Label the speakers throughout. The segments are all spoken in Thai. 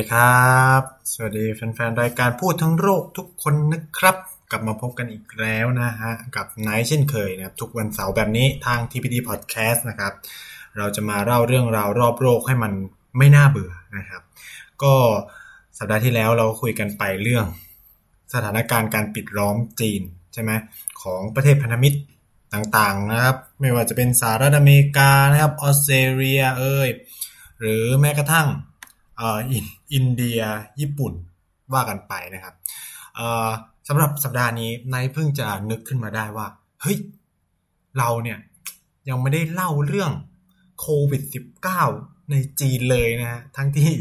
Speaker 1: ดีครับ สวัสดีแฟนๆ รายการพูดทั้งโรคทุกคนนะครับ กลับมาพบกันอีกแล้วนะฮะ กับไนท์เช่นเคยนะครับ ทุกวันเสาร์แบบนี้ทาง TPD Podcast นะครับ เราจะมาเล่าเรื่องราวรอบโลกให้มันไม่น่าเบื่อนะครับ ก็สัปดาห์ที่แล้วเราคุยกันไปเรื่อง สถานการณ์การปิดล้อมจีนใช่ไหมของประเทศพันธมิตรต่างๆนะครับ ไม่ว่าจะเป็นสหรัฐอเมริกานะครับออสเตรเลียเอ้ยหรือแม้กระทั่งอ่อ อินเดีย ญี่ปุ่นว่ากันไปนะครับสำหรับสัปดาห์นี้นายเพิ่งจะนึกขึ้นมาได้ว่า เฮ้ย เราเนี่ย ยังไม่ได้เล่าเรื่องโควิด -19 ในจีนเลยนะฮะทั้งที่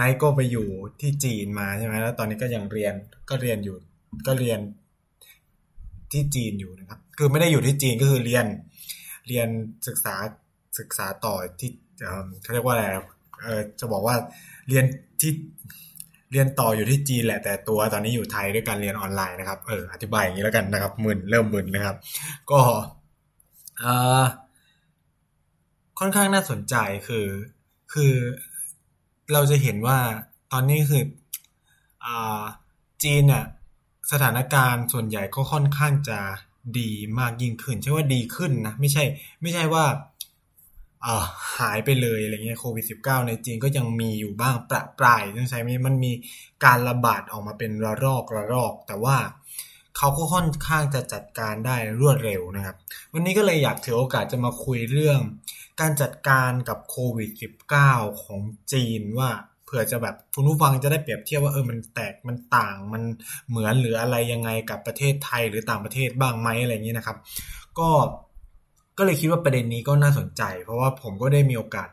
Speaker 1: นายก็ไปอยู่ที่จีนมาใช่ไหมแล้วตอนนี้ก็ยังเรียนก็เรียนอยู่ก็เรียนที่จีนอยู่นะครับ คือไม่ได้อยู่ที่จีนก็คือเรียนเรียนศึกษาศึกษาต่อที่เขาเรียกว่าอะไรเออจะบอกว่า เรียนที่เรียนต่ออยู่ที่จีนแหละแต่ตัวตอนนี้อยู่ไทยด้วยการเรียนออนไลน์นะครับเอออธิบายอย่างนี้แล้วกันนะครับมึนเริ่มมึนนะครับ ก็เออค่อนข้างน่าสนใจคือ คือเราจะเห็นว่าตอนนี้คืออ่าจีนเนี่ยสถานการณ์ส่วนใหญ่ก็ค่อนข้างจะดีมากยิ่งขึ้น ใช่ว่าดีขึ้นนะ ไม่ใช่ ไม่ใช่ว่า หายไปเลยอะไรเงี้ยโควิด -19 ในจีนก็ยังมีอยู่บ้างประปรายต้องใช้มันมีการระบาดออกมาเป็นระลอกระลอก แต่ว่าเขาก็ค่อนข้างจะจัดการได้รวดเร็วนะครับ วันนี้ก็เลยอยากถือโอกาสจะมาคุยเรื่อง การจัดการกับโควิด -19 ของจีนว่าเผื่อจะแบบคุณผู้ฟังจะได้เปรียบเทียบว่าเออมันแตกมันต่างมันเหมือนหรืออะไรยังไงกับประเทศไทยหรือต่างประเทศบ้างไหมอะไรอย่างนี้นะครับ ก็ ก็เลยคิดว่าประเด็นนี้ก็น่าสนใจ เพราะว่าผมก็ได้มีโอกาส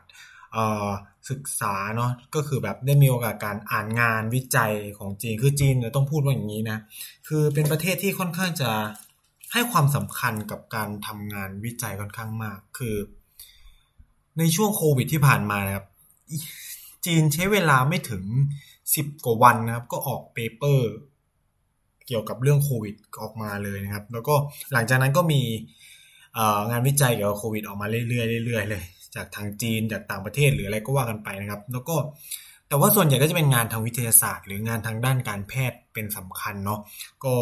Speaker 1: ศึกษาเนาะก็คือแบบได้มีโอกาสการอ่านงานวิจัยของจีนคือจีนเนี่ยต้องพูดว่าอย่างนี้นะคือเป็นประเทศที่ค่อนข้างจะให้ความสำคัญกับการทำงานวิจัยค่อนข้างมาก คือ ในช่วงโควิดที่ผ่านมานะครับ จีนใช้เวลาไม่ถึงสิบกว่าวันนะครับ ก็ออกเปเปอร์ เกี่ยวกับเรื่องโควิดออกมาเลยนะครับ แล้วก็หลังจากนั้นก็มี งานวิจัยเกี่ยวกับโควิดออกมาเรื่อยๆเรื่อยๆเลย จากทางจีนจากต่างประเทศหรืออะไรก็ว่ากันไปนะครับ แล้วก็แต่ว่าส่วนใหญ่ก็จะเป็นงานทางวิทยาศาสตร์ หรืองานทางด้านการแพทย์เป็นสำคัญเนาะก็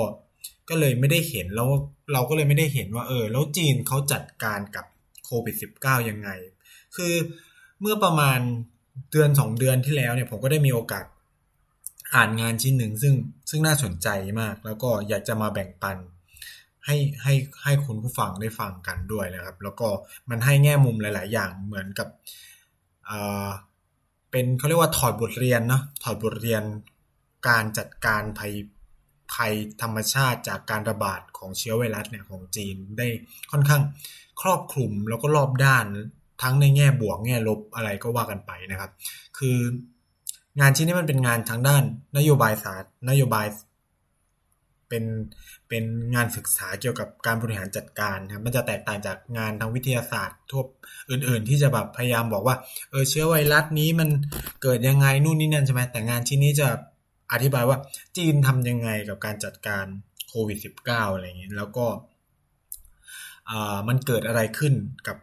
Speaker 1: ก็เลยไม่ได้เห็นแล้วเราก็เลยไม่ได้เห็นว่าเออแล้วจีนเขาจัดการกับโควิด -19 ยังไง คือเมื่อประมาณเดือนสองเดือนที่แล้วเนี่ยผมก็ได้มีโอกาสอ่านงานชิ้นหนึ่งซึ่งซึ่งน่าสนใจมาก แล้วก็อยากจะมาแบ่งปัน ให้ให้ให้คุณผู้ฟังได้ฟังกันด้วยนะครับ แล้วก็มันให้แง่มุมหลาย ๆ อย่างเหมือนกับเอ่อเป็นเขาเรียกว่าถอดบทเรียนเนาะถอดบทเรียนการจัดการภัยภัยธรรมชาติจากการระบาดของเชื้อไวรัสเนี่ยของจีนได้ค่อนข้างครอบคลุมแล้วก็รอบด้านทั้งในแง่บวกแง่ลบอะไรก็ว่ากันไปนะครับ คืองานชิ้นนี้มันเป็นงานทางด้านนโยบายศาสตร์นโยบาย เป็นเป็นงานศึกษาเกี่ยวกับการบริหารจัดการครับมันจะแตกต่างจากงานทางวิทยาศาสตร์ทั่วอื่น ๆ ที่จะแบบพยายามบอกว่าเออเชื้อไวรัสนี้มันเกิดยังไงนู่นนี่นั่นใช่ไหมแต่งานชิ้นนี้จะอธิบายว่าจีนทำยังไงกับการจัดการโควิด -19 อะไรอย่างเงี้ยแล้วก็อ่ามันเกิดอะไรขึ้นกับ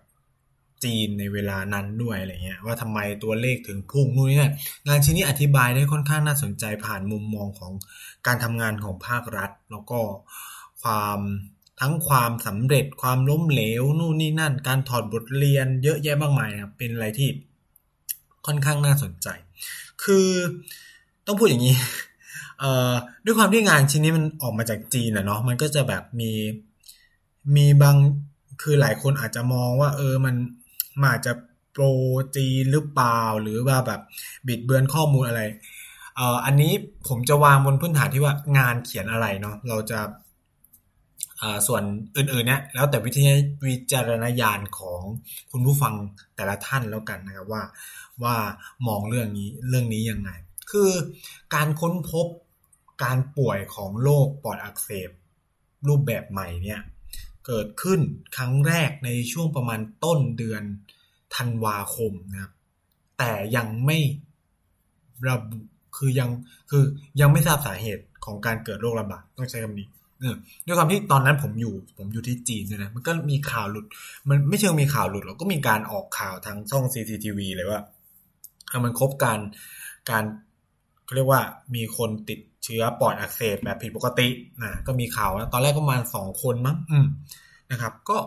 Speaker 1: จีนในเวลานั้นด้วยอะไรเงี้ยว่าทำไมตัวเลขถึงพุ่งนู่นนี่นั่นงานชิ้นนี้อธิบายได้ค่อนข้างน่าสนใจผ่านมุมมองของการทำงานของภาครัฐ แล้วก็ความทั้งความสำเร็จความล้มเหลวนู่นนี่นั่น การถอดบทเรียนเยอะแยะมากมายครับเป็นอะไรที่ค่อนข้างน่าสนใจ คือต้องพูดอย่างนี้ด้วยความที่งานชิ้นนี้มันออกมาจากจีนอะเนาะมันก็จะแบบมีมีบางคือหลายคนอาจจะมองว่า เออมัน มันอาจจะโปรจีนหรือเปล่า หรือว่าแบบบิดเบือนข้อมูลอะไรเอ่ออันนี้ผมจะวางบนพื้นฐานที่ว่างานเขียนอะไรเนาะเราจะส่วนอื่นๆเนี่ยแล้วแต่วิทยาวิจารณญาณของคุณผู้ฟังแต่ละท่านแล้วกันนะครับว่าว่ามองเรื่องนี้เรื่องนี้ยังไง คือการค้นพบการป่วยของโรคปอดอักเสบรูปแบบใหม่เนี่ย เกิดขึ้นครั้งแรกในช่วงประมาณต้นเดือนธันวาคมนะครับ แต่ยังไม่ระบุคือยังคือยังไม่ทราบสาเหตุของการเกิดโรคระบาดต้องใช้คำนี้เออด้วยความที่ตอนนั้นผมอยู่ ผมอยู่ที่จีนนะมันก็มีข่าวหลุด มันไม่เชิงมีข่าวหลุดหรอกก็มีการออกข่าวทางช่อง CCTV เลยว่ามันครบการการ เขาเรียกว่ามีคนติดเชื้อปอดอักเสบแบบผิดปกตินะก็มีข่าวนะตอนแรกก็ประมาณสองคนมั้งอืมนะครับ ก็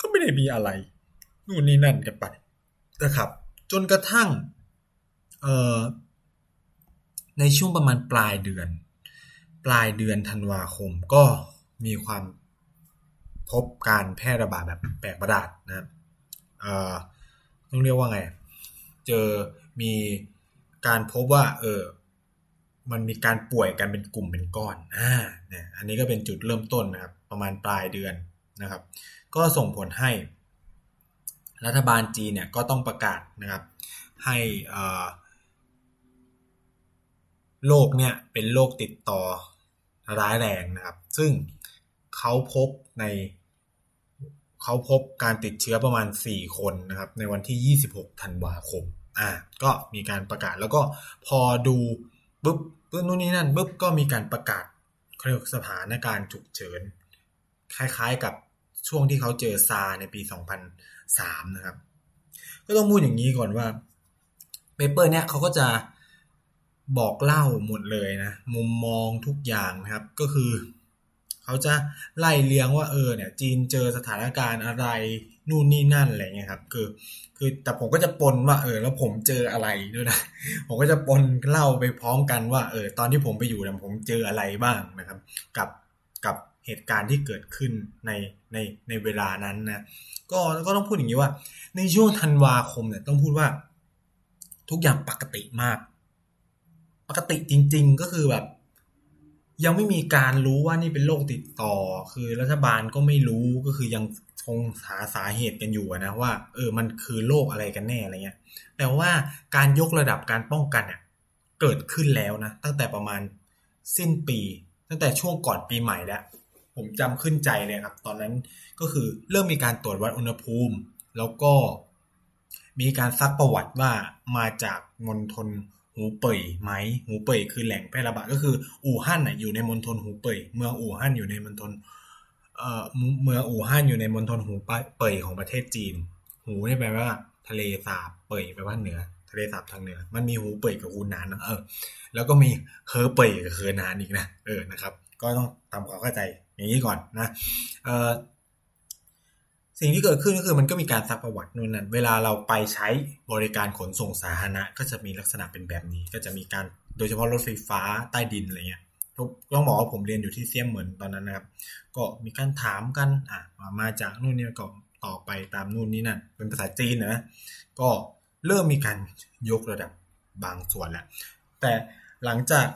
Speaker 1: ก็ไม่ได้มีอะไร นู่นนี่นั่นกันไปนะครับ จนกระทั่ง เอ่อในช่วงประมาณปลายเดือน ปลายเดือนธันวาคมก็มีความพบการแพร่ระบาดแบบแปลกประหลาดนะเอ่อต้องเรียกว่าไง เจอมี การพบว่า เออ มันมีการป่วยกันเป็นกลุ่มเป็นก้อนอ่าเนี่ยอันนี้ก็เป็นจุดเริ่มต้นนะครับ ประมาณปลายเดือนนะครับ ก็ส่งผลให้ รัฐบาลจีนเนี่ยก็ต้องประกาศนะครับ ให้โรคเนี่ยเป็นโรคติดต่อร้ายแรงนะครับ ซึ่งเขาพบในเขาพบการติดเชื้อประมาณ 4 คนนะครับ ในวันที่ 26 ธันวาคม อ่าก็มีการประกาศแล้วก็พอดูปุ๊บปุ๊บนู่นนี่นั่นปุ๊บก็มีการประกาศเขาเรียกสถานการณ์ฉุกเฉิน คล้ายๆกับช่วงที่เขาเจอซาในปี 2003 นะครับ ก็ต้องพูดอย่างนี้ก่อนว่าเปเปอร์เนี่ยเขาก็จะบอกเล่าหมดเลยนะ มุมมองทุกอย่างนะครับ ก็คือ เขาจะไล่เลียงว่าเออเนี่ย จีนเจอสถานการณ์อะไร นู่นนี่นั่นอะไรเงี้ยครับ คือ คือแต่ผมก็จะปนว่า เออ แล้วผมเจออะไรด้วยนะ ผมก็จะปนเล่าไปพร้อมกันว่า เออ ตอนที่ผมไปอยู่เนี่ยผมเจออะไรบ้างนะครับ กับกับเหตุการณ์ที่เกิดขึ้นในในในเวลานั้นนะก็ก็ต้องพูดอย่างนี้ว่า ในช่วงธันวาคมเนี่ยต้องพูดว่า ทุกอย่างปกติมาก ปกติจริง ๆ ก็คือแบบ ยังไม่มีการรู้ว่านี่เป็นโรคติดต่อ คือรัฐบาลก็ไม่รู้ก็คือยังคงหาสาเหตุกันอยู่นะว่า เออมันคือโรคอะไรกันแน่อะไรเงี้ย แต่ว่าการยกระดับการป้องกันเนี่ยเกิดขึ้นแล้วนะ ตั้งแต่ประมาณสิ้นปี ตั้งแต่ช่วงก่อนปีใหม่แล้ว ผมจำขึ้นใจเลยครับ ตอนนั้นก็คือเริ่มมีการตรวจวัดอุณหภูมิ แล้วก็มีการซักประวัติว่ามาจากมณฑล หูเป่ยไหมหูเป่ยคือแหล่งแพร่ระบาดก็คืออู่ฮั่นน่ะอยู่ในมณฑลหูเป่ยเมืองอู่ฮั่นอยู่ในมณฑลเอ่อเมืองอู่ฮั่นอยู่ในมณฑลหูเป่ยของประเทศจีน หูนี่แปลว่า ทะเลสาบเป่ยแปลว่าเหนือ ทะเลสาบทางเหนือ มันมีหูเป่ยกับหูนานนะเออแล้วก็มีเฮอเป่ยกับเฮอนานอีกนะเออนะครับ ก็ต้องทำความเข้าใจอย่างนี้ก่อนนะเอ่อ สิ่งที่เกิดขึ้นก็คือมันก็มีการซักประวัตินู่นนั่นเวลาเราไปใช้บริการขนส่งสาธารณะ ก็จะมีลักษณะเป็นแบบนี้ ก็จะมีการโดยเฉพาะรถไฟฟ้าใต้ดินอะไรเงี้ยต้องบอกว่าผมเรียนอยู่ที่เซียมเหมือนตอนนั้นนะครับ ก็มีการถามกันอะมาจากนู่นนี่ก็ต่อไปตามนู่นนี่นั่นเป็นภาษาจีนนะก็เริ่มมีการยกระดับบางส่วนแล้วแต่หลังจาก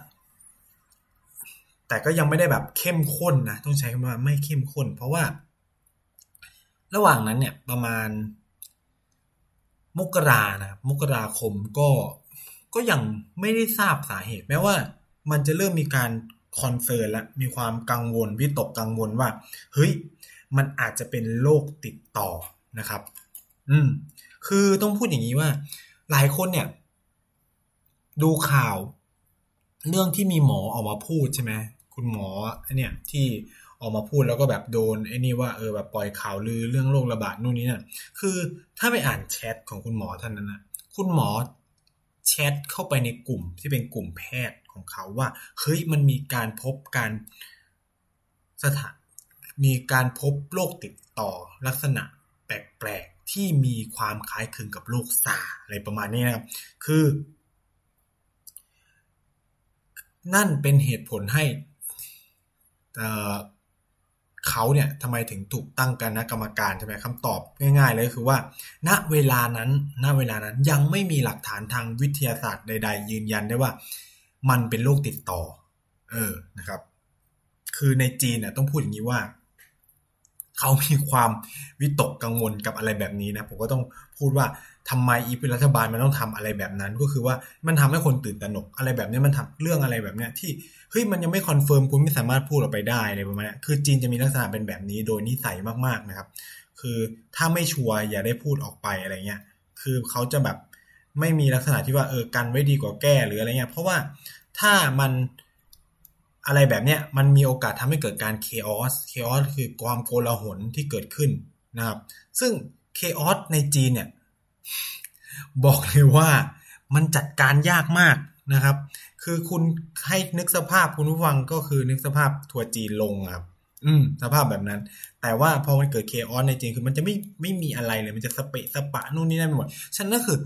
Speaker 1: แต่ก็ยังไม่ได้แบบเข้มข้นนะต้องใช้คำว่าไม่เข้มข้น เพราะว่า ระหว่างนั้นเนี่ยประมาณ มกรานะมกราคมก็ก็ยังไม่ได้ทราบสาเหตุ แม้ว่ามันจะเริ่มมีการคอนเซิร์นและมีความกังวลวิตกกังวลว่า เฮ้ย มันอาจจะเป็นโรคติดต่อนะครับ อืม คือต้องพูดอย่างนี้ว่า หลายคนเนี่ย ดูข่าว เรื่องที่มีหมอออกมาพูดใช่ไหมคุณหมอเนี่ยที่ ออกมาพูดแล้วก็แบบโดนไอ้นี่ว่าเออแบบปล่อยข่าวลือเรื่องโรคระบาดนู่นนี่นั่นคือถ้าไปอ่านแชทของคุณหมอท่านนั้นนะคุณหมอแชทเข้าไปในกลุ่มที่เป็นกลุ่มแพทย์ของเขาว่าเฮ้ยมันมีการพบการสถานมีการพบโรคติดต่อลักษณะแปลกๆที่มีความคล้ายคลึงกับโรคซาอะไรประมาณนี้นะครับ คือ นั่นเป็นเหตุผลให้ เขาเนี่ยทำไมถึงถูกตั้งคณะกรรมการใช่ไหมคำตอบง่าย ๆ เลยคือว่า ณเวลานั้นณเวลานั้นยังไม่มีหลักฐานทางวิทยาศาสตร์ใด ๆ ยืนยันได้ว่า มันเป็นโรคติดต่อ เออนะครับ คือในจีนเนี่ยต้องพูดอย่างนี้ว่าเขามีความวิตกกังวลกับอะไรแบบนี้นะ ผมก็ต้องพูดว่า ทำไมอีพีรัฐบาลมันต้องทำอะไรแบบนั้น ก็คือว่ามันทำให้คนตื่นตระหนกอะไรแบบนี้มันทำเรื่องอะไรแบบเนี้ยที่เฮ้ยมันยังไม่ confirm คุณไม่สามารถพูดออกไปได้อะไรประมาณนี้คือจีนจะมีลักษณะเป็นแบบนี้โดยนิสัยมากๆนะครับ คือถ้าไม่ sure อย่าได้พูดออกไปอะไรเงี้ยคือเขาจะแบบไม่มีลักษณะที่ว่าเออกันไว้ดีกว่าแก้หรืออะไรเงี้ยเพราะว่าถ้ามันอะไรแบบเนี้ยมันมีโอกาสทำให้เกิดการ chaos chaos คือความโกลาหลที่เกิดขึ้นนะครับ ซึ่ง chaos ในจีนเนี่ย บอกเลยว่ามันจัดการยากมากนะครับ คือคุณให้นึกสภาพคุณผู้ฟังก็คือนึกสภาพทัวจีนลงครับ อืม สภาพแบบนั้น แต่ว่าพอมันเกิด chaos ในจีนคือมันจะไม่ไม่มีอะไรเลย มันจะสเปะสปะนู่นนี่นั่นไปหมดฉันก็คือ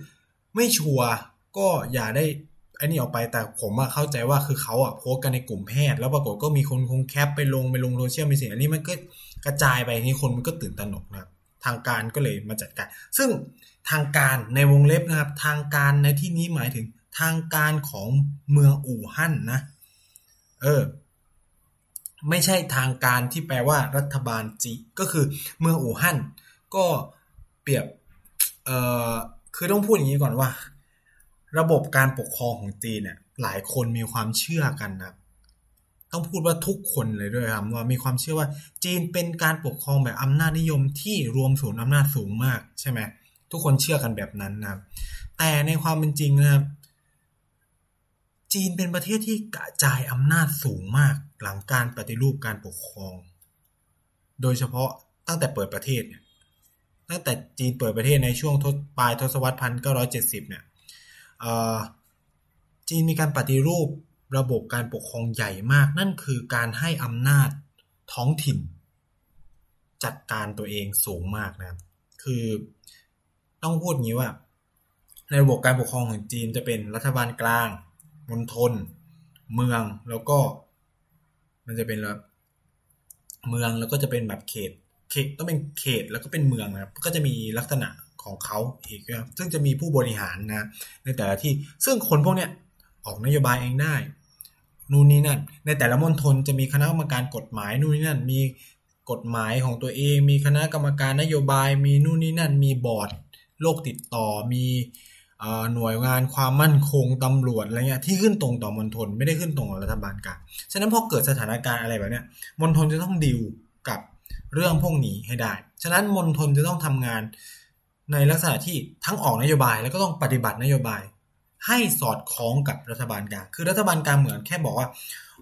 Speaker 1: ไม่ sure ก็อย่าได้ไอ้นี่ออกไปแต่ผมอะเข้าใจว่าคือเขาอะโพสกันในกลุ่มแพทย์ แล้วปรากฏก็มีคนคง cap ไปลงไปลงโซเชียลมีสิ่งอันนี้มันก็กระจายไปนี่คนมันก็ตื่นตระหนกนะครับทางการก็เลยมาจัดการ ซึ่ง ทางการในวงเล็บนะครับ ทางการในที่นี้หมายถึงทางการของเมืองอู่ฮั่นนะ เออ ไม่ใช่ทางการที่แปลว่ารัฐบาลจีก็คือเมืองอู่ฮั่นก็เปรียบ เออคือต้องพูดอย่างนี้ก่อนว่า ระบบการปกครองของจีนเนี่ย หลายคนมีความเชื่อกันนะต้องพูดว่าทุกคนเลยด้วยครับว่ามีความเชื่อว่าจีนเป็นการปกครองแบบอำนาจนิยมที่รวมศูนย์อำนาจสูงมากใช่ไหม ทุกคนเชื่อกันแบบนั้นนะครับ แต่ในความเป็นจริงนะครับ จีนเป็นประเทศที่กระจายอำนาจสูงมากหลังการปฏิรูปการปกครอง โดยเฉพาะตั้งแต่เปิดประเทศเนี่ยตั้งแต่จีนเปิดประเทศในช่วงทศปลายทศวรรษพันเก้าร้อยเจ็ดสิบเนี่ยจีนมีการปฏิรูประบบการปกครองใหญ่มาก นั่นคือการให้อำนาจท้องถิ่น จัดการตัวเองสูงมากนะครับ คือ ต้องพูดงี้ว่า ในระบบการปกครองของจีนจะเป็นรัฐบาลกลางมณฑลเมืองแล้วก็ มันจะเป็นแบบเมืองแล้วก็จะเป็นแบบเขต เขตต้องเป็นเขตแล้วก็เป็นเมืองนะครับก็จะมีลักษณะของเขาอีกครับซึ่งจะมีผู้บริหารนะในแต่ละที่ซึ่งคนพวกเนี้ยออกนโยบายเองได้นู่นนี่นั่น ในแต่ละมณฑลจะมีคณะกรรมการกฎหมายนู่นนี่นั่น มีกฎหมายของตัวเอง มีคณะกรรมการนโยบาย มีนู่นนี่นั่น มีบอร์ด โรคติดต่อมีหน่วยงานความมั่นคงตำรวจอะไรเงี้ยที่ขึ้นตรงต่อมณฑลไม่ได้ขึ้นตรงกับรัฐบาลกลางฉะนั้นพอเกิดสถานการณ์อะไรแบบเนี้ยมณฑลจะต้องดิวกับเรื่องพวกนี้ให้ได้ ฉะนั้นมณฑลจะต้องทำงานในลักษณะที่ทั้งออกนโยบายแล้วก็ต้องปฏิบัตินโยบาย ให้สอดคล้องกับรัฐบาลกลาง คือรัฐบาลกลางเหมือนแค่บอกว่า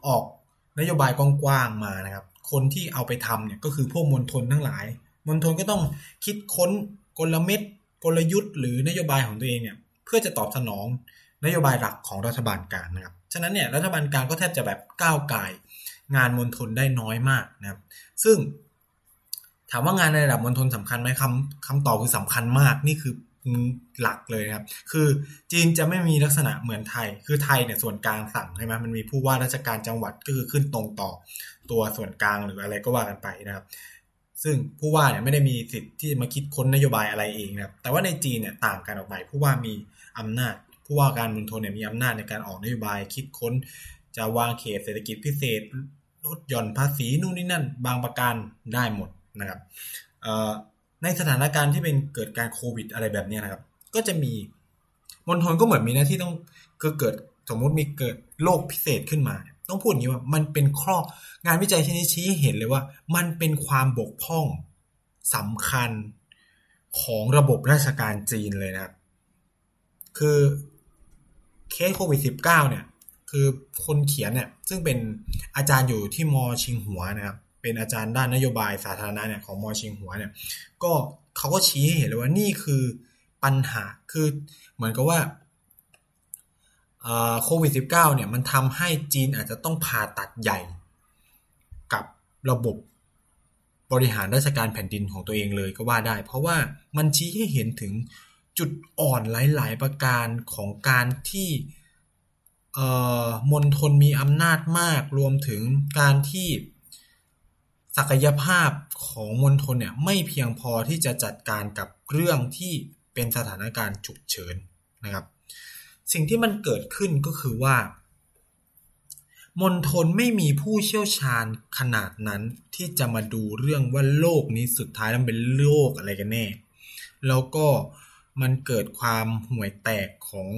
Speaker 1: ออกนโยบายกว้างๆมานะครับ คนที่เอาไปทำเนี่ยก็คือพวกมณฑลทั้งหลาย มณฑลก็ต้องคิดค้นกลเม็ด กลยุทธ์หรือนโยบายของตัวเองเนี่ยเพื่อจะตอบสนองนโยบายหลักของรัฐบาลกลางนะครับ ฉะนั้นเนี่ยรัฐบาลกลางก็แทบจะแบบก้าวไก่งานมณฑลได้น้อยมากนะครับ ซึ่งถามว่างานในระดับมณฑลสำคัญไหมคำคำตอบคือสำคัญมากนี่คือหลักเลยครับ คือจีนจะไม่มีลักษณะเหมือนไทย คือไทยเนี่ยส่วนกลางสั่งใช่ไหมมันมีผู้ว่าราชการจังหวัดก็คือขึ้นตรงต่อตัวส่วนกลางหรืออะไรก็ว่ากันไปนะครับ ซึ่งผู้ว่าเนี่ยไม่ได้มีสิทธิ์ที่มาคิดค้นนโยบายอะไรเองนะครับแต่ว่าในจีนเนี่ยต่างกันออกไปผู้ว่ามีอำนาจ ผู้ว่าการมณฑลเนี่ยมีอำนาจในการออกนโยบายคิดค้น จะวางเขตเศรษฐกิจพิเศษลดหย่อนภาษีนู่นนี่นั่น บางประการได้หมดนะครับในสถานการณ์ที่เป็นเกิดการโควิดอะไรแบบนี้นะครับ ก็จะมีมณฑลก็เหมือนมีหน้าที่ต้องคือเกิดสมมุติมีเกิดโรคพิเศษขึ้นมา ต้องพูดอย่างนี้ว่ามันเป็นข้องานวิจัยชนิดชี้เห็นเลยว่า มันเป็นความบกพร่องสำคัญของระบบราชการจีนเลยนะครับ คือเคสโควิด -19 เนี่ย คือคนเขียนเนี่ย ซึ่งเป็นอาจารย์อยู่ที่มอชิงหัวนะครับ เป็นอาจารย์ด้านนโยบายสาธารณะเนี่ยของมอชิงหัวเนี่ย ก็เขาก็ชี้ให้เห็นเลยว่านี่คือปัญหา คือเหมือนกับว่า โควิด -19 เนี่ยมันทำให้จีนอาจจะต้องผ่าตัดใหญ่ กับระบบบริหารราชการแผ่นดินของตัวเองเลยก็ว่าได้ เพราะว่ามันชี้ให้เห็นถึงจุดอ่อนหลาย ๆ ประการของการที่มณฑลมีอำนาจมากรวมถึงการที่ศักยภาพของมณฑลเนี่ยไม่เพียงพอที่จะจัดการกับเรื่องที่เป็นสถานการณ์ฉุกเฉินนะครับ สิ่งที่มันเกิดขึ้นก็คือว่ามณฑลไม่มีผู้เชี่ยวชาญขนาดนั้นที่จะมาดูเรื่องว่าโลกนี้สุดท้ายมันเป็นโลกอะไรกันแน่ แล้วก็มันเกิดความห่วยแตกของ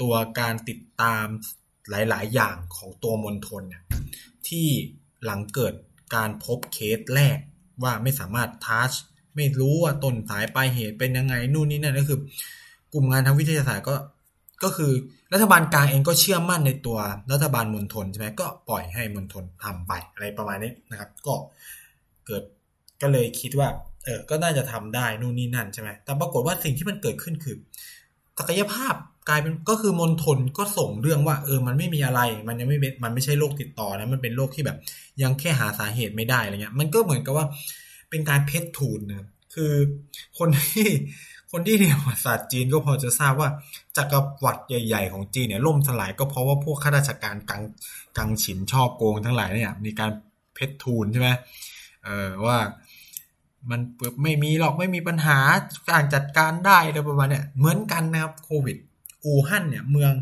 Speaker 1: ตัวการติดตามหลาย ๆ อย่างของตัวมณฑลเนี่ยที่หลังเกิดการพบเคสแรกว่าไม่สามารถทัชไม่รู้ว่าต้นสายปลายเหตุเป็นยังไงนู่นนี่นั่นก็คือ กลุ่มงานทางวิทยาศาสตร์ก็ ก็คือรัฐบาลกลางเองก็เชื่อมั่นในตัวรัฐบาลมณฑลใช่ไหมก็ปล่อยให้มณฑลทำไปอะไรประมาณนี้นะครับ ก็เกิดก็เลยคิดว่า เออก็น่าจะทำได้นู่นนี่นั่นใช่ไหมแต่ปรากฏว่าสิ่งที่มันเกิดขึ้นคือศักยภาพกลายเป็นก็คือมณฑลก็ส่งเรื่องว่า เออมันไม่มีอะไรมันยังไม่มันไม่ใช่โรคติดต่อนะมันเป็นโรคที่แบบ ยังแค่หาสาเหตุไม่ได้อะไรเงี้ย มันก็เหมือนกับว่าเป็นการเพชรทูลนะคือคนที่ คนที่เรียนประวัติศาสตร์จีนก็พอจะทราบว่าจักรวรรดิใหญ่ ๆ ของจีนเนี่ยล่มสลายก็เพราะว่าพวกข้าราชการกังกังฉินช่อโกงทั้งหลายเนี่ยมีการเพชรทูลใช่ไหมเออว่ามันไม่มีหรอกไม่มีปัญหาการจัดการได้อะไรประมาณเนี่ยเหมือนกันนะครับโควิด อู่ฮั่นเนี่ยเมือง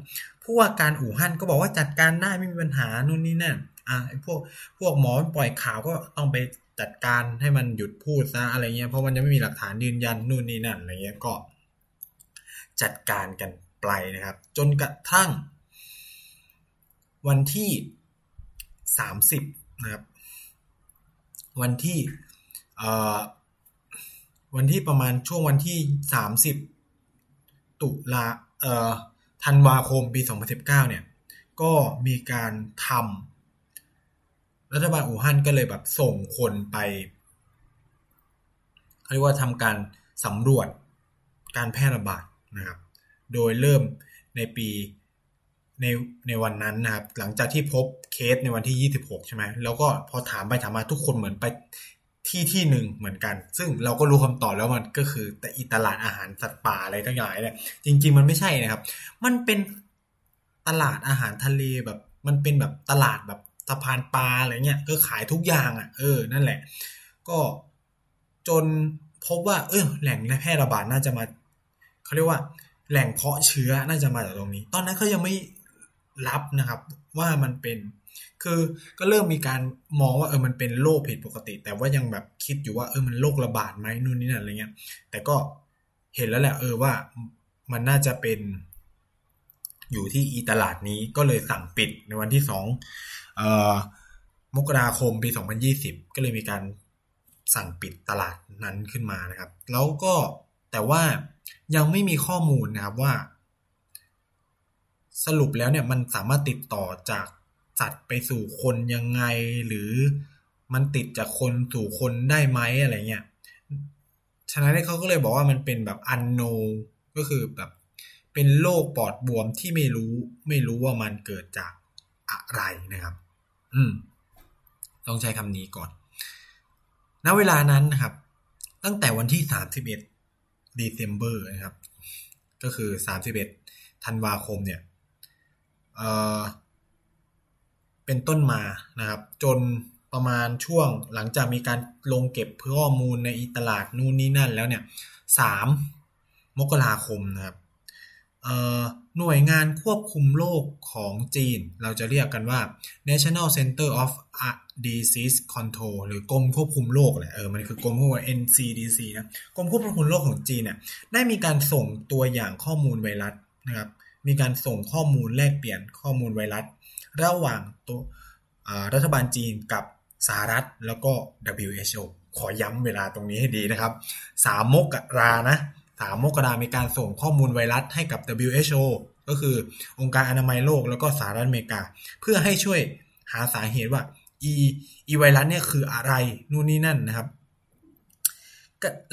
Speaker 1: ผู้ว่าการอู่ฮั่นก็บอกว่าจัดการได้ไม่มีปัญหานู่นนี่นั่นอ่าพวกพวกหมอปล่อยข่าวก็ต้องไป จัดการให้มันหยุดพูดซะอะไรเงี้ยเพราะมันยังไม่มีหลักฐานยืนยันนู่นนี่นั่นอะไรเงี้ยก็จัดการกันไปนะครับ จนกระทั่ง วันที่สามสิบนะครับ วันที่เอ่อวันที่ประมาณช่วงวันที่สามสิบตุลาเอ่อธันวาคมปี 2019 เนี่ย ก็มีการทำ รัฐบาลอู่ฮั่นก็เลยแบบส่งคนไปเขาเรียกว่าทำการสำรวจการแพร่ระบาดนะครับ โดยเริ่มในปีในในวันนั้นนะครับ หลังจากที่พบเคสในวันที่ 26 ใช่ไหมแล้วก็พอถามไปถามมาทุกคนเหมือนไปที่ที่หนึ่งเหมือนกัน ซึ่งเราก็รู้คำตอบแล้วมันก็คือแต่อีตลาดอาหารสัตว์ป่าอะไรทั้งหลายเนี่ยจริง ๆ มันไม่ใช่นะครับ มันเป็นตลาดอาหารทะเลแบบ มันเป็นแบบตลาดแบบ สะพานปลาอะไรเงี้ยก็ขายทุกอย่างอะ่ะ เออ นั่นแหละ ก็จนพบว่า เออแหล่งแพร่ระบาดน่าจะมาเขาเรียกว่า แหล่งเพาะเชื้อน่าจะมาจากตรงนี้ ตอนนั้นเขายังไม่รับนะครับ ว่ามันเป็น คือก็เริ่มมีการมองว่าเออมันเป็นโรคผิดปกติ แต่ว่ายังแบบคิดอยู่ว่าเออมันโรคระบาดไหมนู่นนี่นั่นอะไรเงี้ย แต่ก็เห็นแล้วแหละ เออว่ามันน่าจะเป็นอยู่ที่อีตลาดนี้ก็เลยสั่งปิดในวันที่สอง มกราคมปี 2020 ก็เลยมีการสั่งปิดตลาดนั้นขึ้นมานะครับ แล้วก็แต่ว่ายังไม่มีข้อมูลนะครับว่า สรุปแล้วเนี่ยมันสามารถติดต่อจากสัตว์ไปสู่คนยังไง หรือมันติดจากคนสู่คนได้ไหมอะไรเงี้ยฉะนั้นเขาก็เลยบอกว่ามันเป็นแบบอันโนก็คือแบบเป็นโรคปอดบวมที่ไม่รู้ไม่รู้ว่ามันเกิดจากอะไรนะครับ อืมต้องใช้คำนี้ก่อน ณ เวลานั้นนะครับ ตั้งแต่วันที่ 31เดซ ember นะครับ ก็คือ 31 ธันวาคมเนี่ย เอ่อ เป็นต้นมานะครับ จนประมาณช่วงหลังจากมีการลงเก็บข้อมูลในตลาดนู่นนี่นั่นแล้วเนี่ยสามมกราคมนะครับ หน่วยงานควบคุมโรคของจีน เราจะเรียกกันว่า National Center of Disease Control หรือกรมควบคุมโรคแหละเออมันคือกรมควบคุม NCDC นะกรมควบคุมโรคของจีนเนี่ยได้มีการส่งตัวอย่างข้อมูลไวรัสนะครับมีการส่งข้อมูลแลกเปลี่ยนข้อมูลไวรัส ระหว่างตัวรัฐบาลจีนกับสหรัฐแล้วก็ WHO ขอย้ำเวลาตรงนี้ให้ดีนะครับสามมกรานะ สามมกรามีการส่งข้อมูลไวรัสให้กับ WHO ก็คือองค์การอนามัยโลกแล้วก็สหรัฐอเมริกา เพื่อให้ช่วยหาสาเหตุว่าอีอีไวรัสเนี่ยคืออะไรนู่นนี่นั่นนะครับ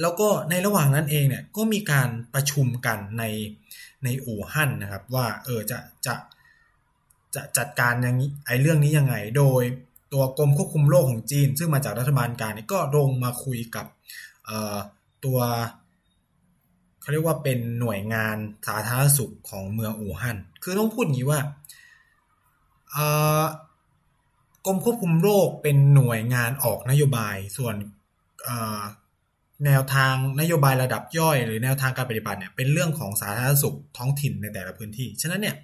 Speaker 1: แล้วก็ในระหว่างนั้นเองเนี่ยก็มีการประชุมกันในในอู่ฮั่นนะครับ ว่าเออจะจะจะจัดการอย่างนี้ไอ้เรื่องนี้ยังไง โดยตัวกรมควบคุมโรคของจีน ซึ่งมาจากรัฐบาลกลางนี่ก็ลงมาคุยกับตัว เขาเรียกว่าเป็นหน่วยงานสาธารณสุขของเมืองอู่ฮั่น คือต้องพูดอย่างนี้ว่ากรมควบคุมโรคเป็นหน่วยงานออกนโยบาย ส่วนแนวทางนโยบายระดับย่อย หรือแนวทางการปฏิบัติเนี่ยเป็นเรื่องของสาธารณสุขท้องถิ่นในแต่ละพื้นที่ ฉะนั้นเนี่ย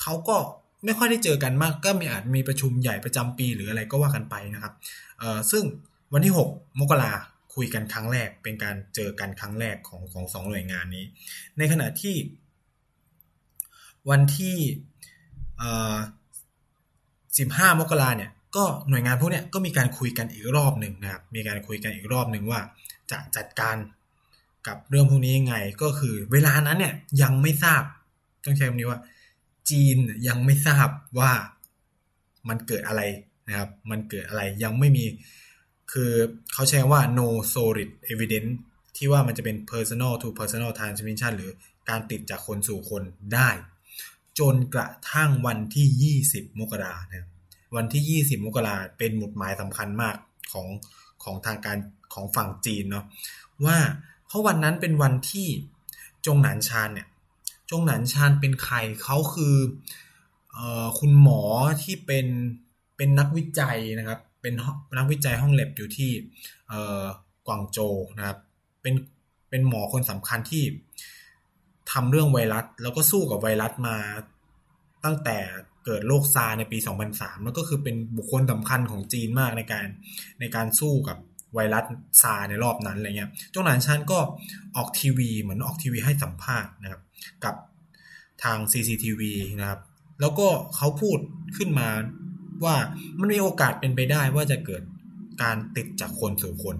Speaker 1: เขาก็ไม่ค่อยได้เจอกันมาก ก็มีอาจมีประชุมใหญ่ประจำปีหรืออะไรก็ว่ากันไปนะครับซึ่งวันที่ 6 มกรา คุยกันครั้งแรก เป็นการเจอกันครั้งแรกของของสองหน่วยงานนี้ ในขณะที่ วันที่เอ่อ15มกราเนี่ย ก็หน่วยงานพวกเนี้ยก็มีการคุยกันอีกรอบหนึ่งนะครับ มีการคุยกันอีกรอบหนึ่งว่า จะจัดการกับเรื่องพวกนี้ยังไง ก็คือ เวลานั้นเนี่ยยังไม่ทราบ ต้องใช้คำนี้ว่า จีนยังไม่ทราบว่ามันเกิดอะไรนะครับ มันเกิดอะไรยังไม่มี คือเขาใช้ว่า no solid evidence ที่ว่ามันจะเป็น personal to personal transmission หรือการติดจากคนสู่คนได้ จนกระทั่งวันที่ 20 มกรานะครับวันที่ 20 มกราเป็นหมุดหมายสำคัญมากของของทางการของฝั่งจีนเนาะว่าเพราะวันนั้นเป็นวันที่จงหนานชานเนี่ยจงหนานชานเป็นใครเขาคือออคุณหมอที่เป็นเป็นนักวิจัยนะครับ เป็นนักวิจัยห้องแลบอยู่ที่กวางโจนะครับเป็นเป็นหมอคนสำคัญที่ทำเรื่องไวรัส แล้วก็สู้กับไวรัสมาตั้งแต่เกิดโรคซาในปี 2003 แล้วก็คือเป็นบุคคลสำคัญของจีนมากในการในการสู้กับไวรัสซาในรอบนั้นอะไรเงี้ยจงหนานชันก็ออกทีวีเหมือนออกทีวีให้สัมภาษณ์นะครับ กับทาง CCTV นะครับ แล้วก็เขาพูดขึ้นมา ว่ามันมีโอกาสเป็นไปได้ว่าจะเกิดการติดจากคนสู่คน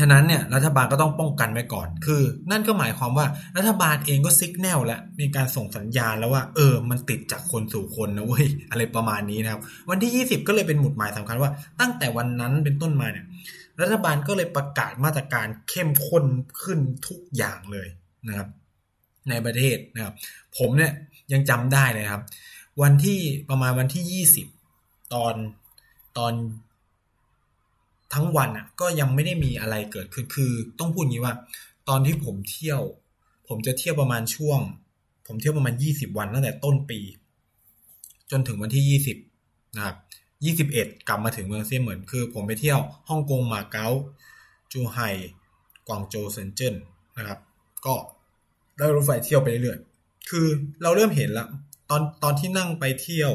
Speaker 1: ฉะนั้นเนี่ยรัฐบาลก็ต้องป้องกันไว้ก่อน คือ นั่นก็หมายความว่ารัฐบาลเองก็ซิกแนลแล้วมีการส่งสัญญาณแล้วว่า เออ มันติดจากคนสู่คนนะเว้ยอะไรประมาณนี้นะครับ วันที่ 20 ก็เลยเป็นหมุดหมายสำคัญว่า ตั้งแต่วันนั้นเป็นต้นมาเนี่ย รัฐบาลก็เลยประกาศมาตรการเข้มข้นขึ้นทุกอย่างเลยนะครับ ในประเทศนะครับ ผมเนี่ยยังจำได้เลยครับ วันที่ประมาณวันที่20ตอนตอนทั้งวันอะ ก็ยังไม่ได้มีอะไรเกิดขึ้นคือ ต้องพูดงี้ว่า ตอนที่ผมเที่ยว ผมจะเที่ยวประมาณช่วง ผมเที่ยวประมาณ20วันตั้งแต่ต้นปี จนถึงวันที่20นะครับ21กลับมาถึงเมืองเซี่ยเหมือนคือ ผมไปเที่ยวฮ่องกงมาเก๊าจูไห่กวางโจวเซินเจิ้นนะครับ ก็ได้รถไฟเที่ยวไปเรื่อยๆคือเราเริ่มเห็นละ ตอนตอนที่นั่งไปเที่ยว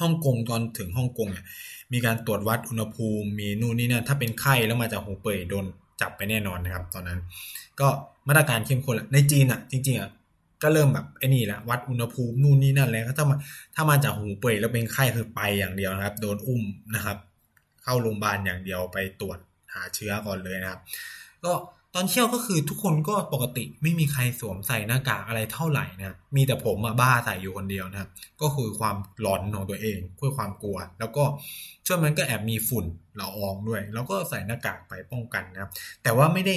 Speaker 1: ฮ่องกงตอนถึงฮ่องกงเนี่ยมีการตรวจวัดอุณหภูมิ มีนู่นนี่นั่นถ้าเป็นไข้แล้วมาจากหูเป่ยโดนจับไปแน่นอนนะครับ ตอนนั้น ก็มาตรการเข้มข้นแหละในจีนอะ จริงๆอะก็เริ่มแบบไอ้นี่แหละวัดอุณหภูมินู่นนี่นั่นแล้วถ้ามาถ้ามาจากหูเป่ยแล้วเป็นไข้คือไปอย่างเดียวนะครับ โดนอุ้มนะครับ เข้าโรงพยาบาลอย่างเดียวไปตรวจหาเชื้อก่อนเลยนะครับ ก็ตอนเที่ยวก็คือทุกคนก็ปกติไม่มีใครสวมใส่หน้ากากอะไรเท่าไหร่นะ มีแต่ผมอะบ้าใส่อยู่คนเดียวนะครับก็คือความหลอนของตัวเองเพื่อความกลัว แล้วก็ช่วงนั้นก็แอบมีฝุ่นละอองด้วย แล้วก็ใส่หน้ากากไปป้องกันนะครับแต่ว่าไม่ได้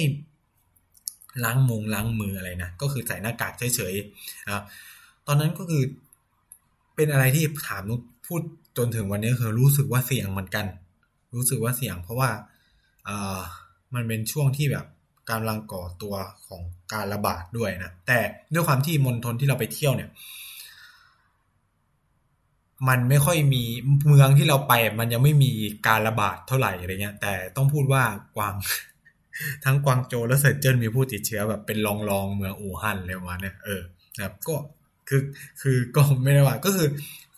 Speaker 1: ล้างมงล้างมืออะไรนะ ก็คือใส่หน้ากากเฉยๆนะครับตอนนั้นก็คือเป็นอะไรที่ถามพูดจนถึงวันนี้คือรู้สึกว่าเสี่ยงเหมือนกัน รู้สึกว่าเสี่ยงเพราะว่าเออมันเป็นช่วงที่แบบ กำลังก่อตัวของการระบาดด้วยนะ แต่ด้วยความที่มณฑลที่เราไปเที่ยวเนี่ย มันไม่ค่อยมีเมืองที่เราไป มันยังไม่มีการระบาดเท่าไหร่อะไรเงี้ย แต่ต้องพูดว่ากวางทั้งกวางโจและเซินเจิ้นมีผู้ติดเชื้อแบบเป็นรองรองเมืองอู่ฮั่นเลยมาเนี่ยเออนะครับก็คือคือก็ไม่ได้ว่าก็คือ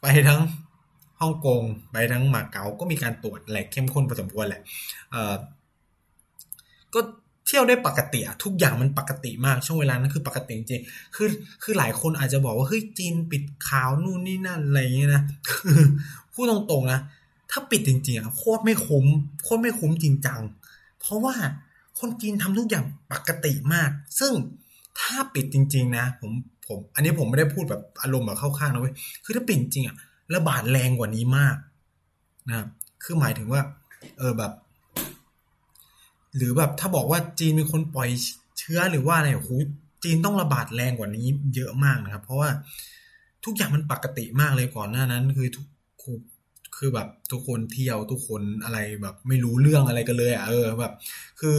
Speaker 1: ไปทั้งฮ่องกงไปทั้งมาเก๊าก็มีการตรวจแหลกเข้มข้นพอสมควรแหละเออก็ ที่ยวได้ปกติอะทุกอย่างมันปกติมากช่วงเวลานั้นคือปกติจริงคือคือหลายคนอาจจะบอกว่าเฮ้ยจีนปิดข่าวนู่นนี่นั่นอะไรเงี้ยนะคือพูดตรงๆนะถ้าปิดจริงๆอะโคตรไม่คุ้มโคตรไม่คุ้มจริงจังเพราะว่าคนจีนทำทุกอย่างปกติมาก ซึ่งถ้าปิดจริง ๆ นะ ผมผม อันนี้ผมไม่ได้พูดแบบอารมณ์แบบเข้าข้างนะเว้ยคือถ้าปิดจริงอะระบาดแรงกว่านี้มากนะคือหมายถึงว่า เออแบบ หรือแบบถ้าบอกว่าจีนมีคนปล่อยเชื้อหรือว่าอะไรโอ้โหจีนต้องระบาดแรงกว่านี้เยอะมากนะครับ เพราะว่าทุกอย่างมันปกติมากเลยก่อนหน้านั้น คือทุกคือแบบทุกคนเที่ยวทุกคนอะไรแบบ ไม่รู้เรื่องอะไรกันเลยอะเออแบบ คือ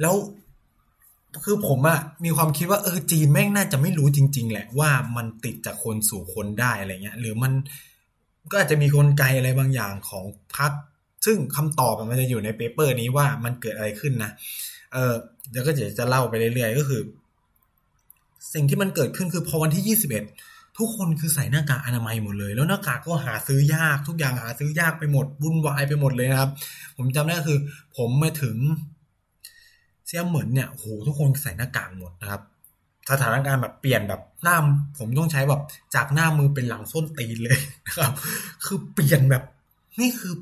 Speaker 1: แล้วคือผมอะมีความคิดว่าเออจีนแม่งน่าจะไม่รู้จริง ๆ แหละว่ามันติดจากคนสู่คนได้อะไรเงี้ย หรือมันก็อาจจะมีกลไกอะไรบางอย่างของพรรค ซึ่งคำตอบมันจะอยู่ในเปเปอร์นี้ว่ามันเกิดอะไรขึ้นนะ เออเดี๋ยวก็จะจะเล่าไปเรื่อยๆก็คือ สิ่งที่มันเกิดขึ้นคือพอวันที่21ทุกคนคือใส่หน้ากากอนามัยหมดเลย แล้วหน้ากากก็หาซื้อยาก ทุกอย่างหาซื้อยากไปหมดวุ่นวายไปหมดเลยนะครับ ผมจำได้คือ ผมมาถึงเซียเหมือนเนี่ยโหทุกคนใส่หน้ากากหมดนะครับ สถานการณ์แบบเปลี่ยนแบบหน้าผมต้องใช้แบบจากหน้ามือเป็นหลังส้นตีนเลยนะครับ คือเปลี่ยนแบบ นี่คือ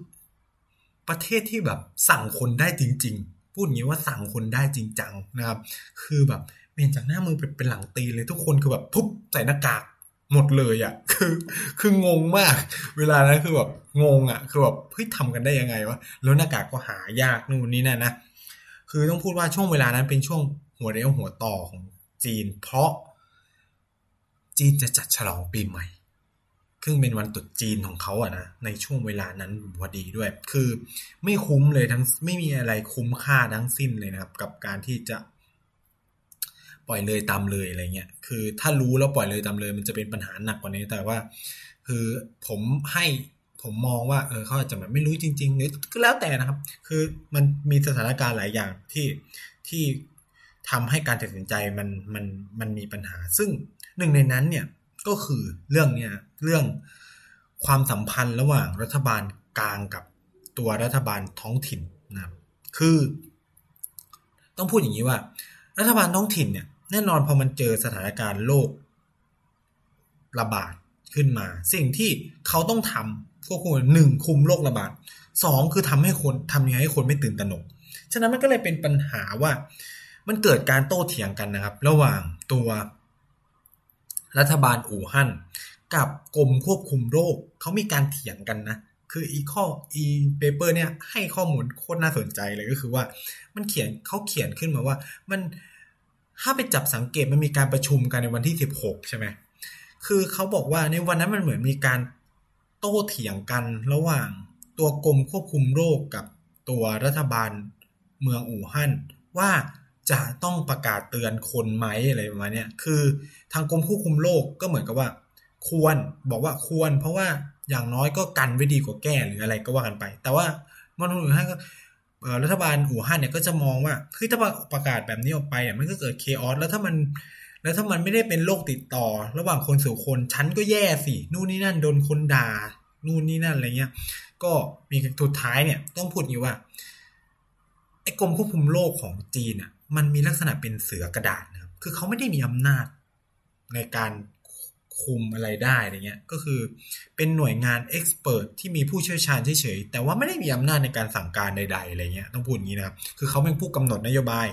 Speaker 1: ประเทศที่แบบสั่งคนได้จริง ๆ พูดงี้ว่าสั่งคนได้จริงจังนะครับ คือแบบเปลี่ยนจากหน้ามือเป็นเป็นหลังตีเลยทุกคนคือแบบปุ๊บใส่หน้ากากหมดเลยอะ่ะ คือ คืองงมาก เวลานั้นคือแบบงงอะ่ะ คือแบบเฮ้ยทำกันได้ยังไงวะ แล้วหน้ากากก็หายากนู่นนี่นั่นนะ คือต้องพูดว่าช่วงเวลานั้นเป็นช่วงหัวเรียวหัวต่อของจีน เพราะจีนจะจัดฉลองปีใหม่ ซึ่งเป็นวันตรุษจีนของเขาอะนะในช่วงเวลานั้นพอดีด้วย คือไม่คุ้มเลยทั้งไม่มีอะไรคุ้มค่าทั้งสิ้นเลยนะครับ กับการที่จะ ปล่อยเลยตามเลยอะไรเงี้ยคือถ้ารู้แล้วปล่อยเลยตามเลย มันจะเป็นปัญหาหนักกว่านี้แต่ว่า คือผมให้ผมมองว่าเออเขาอาจจะแบบไม่รู้จริงๆหรือก็แล้วแต่นะครับ คือมันมีสถานการณ์หลายอย่างที่ที่ทำให้การตัดสินใจมันมันมันมีปัญหา ซึ่งหนึ่งในนั้นเนี่ย ก็คือเรื่องเนี้ยเรื่องความสัมพันธ์ระหว่างรัฐบาลกลางกับตัวรัฐบาลท้องถิ่นนะครับคือ ต้องพูดอย่างนี้ว่า รัฐบาลท้องถิ่นเนี่ยแน่นอนพอมันเจอสถานการณ์โรคระบาดขึ้นมา สิ่งที่เขาต้องทำควบคุมหนึ่งคุมโรคระบาดสองคือทำให้คนทำยังไงให้คนไม่ตื่นตระหนกฉะนั้นมันก็เลยเป็นปัญหาว่า มันเกิดการโต้เถียงกันนะครับ ระหว่างตัว รัฐบาลอู่ฮั่นกับกรมควบคุมโรคเขามีการเถียงกันนะ คืออีข้ออีเปเปอร์เนี่ยให้ข้อมูลโคตรน่าสนใจเลยก็คือว่า มันเขียนเขาเขียนขึ้นมาว่า มันถ้าไปจับสังเกตมันมีการประชุมกันในวันที่สิบหกใช่ไหมคือเขาบอกว่าในวันนั้นมันเหมือนมีการโต้เถียงกันระหว่างตัวกรมควบคุมโรคกับตัวรัฐบาลเมืองอู่ฮั่นว่า จะต้องประกาศเตือนคนไหมอะไรประมาณนี้คือทางกรมควบคุมโรคก็เหมือนกับว่า ควรบอกว่าควร เพราะว่าอย่างน้อยก็กันไว้ดีกว่าแก้หรืออะไรก็ว่ากันไป แต่ว่ามณฑลอู่ฮั่นก็รัฐบาลอู่ฮั่นเนี่ยก็จะมองว่าคือถ้าประกาศแบบนี้ออกไปอะมันก็เกิดเคออสแล้วถ้ามัน แล้วถ้ามันไม่ได้เป็นโรคติดต่อ ระหว่างคนสู่คนฉันก็แย่สินู่นนี่นั่นโดนคนด่านู่นนี่นั่นอะไรเงี้ย ก็มีสุดท้ายเนี่ยต้องพูดอย่างว่าไอ้กรมควบคุมโรคของจีนอะ มันมีลักษณะเป็นเสือกระดาษนะครับ คือเขาไม่ได้มีอำนาจในการคุมอะไรได้อะไรเงี้ย ก็คือเป็นหน่วยงานเอ็กซ์เพรสที่มีผู้เชี่ยวชาญเฉยๆ แต่ว่าไม่ได้มีอำนาจในการสั่งการใดๆอะไรเงี้ย ต้องพูดอย่างนี้นะครับ คือเขาเป็นผู้กำหนดนโยบาย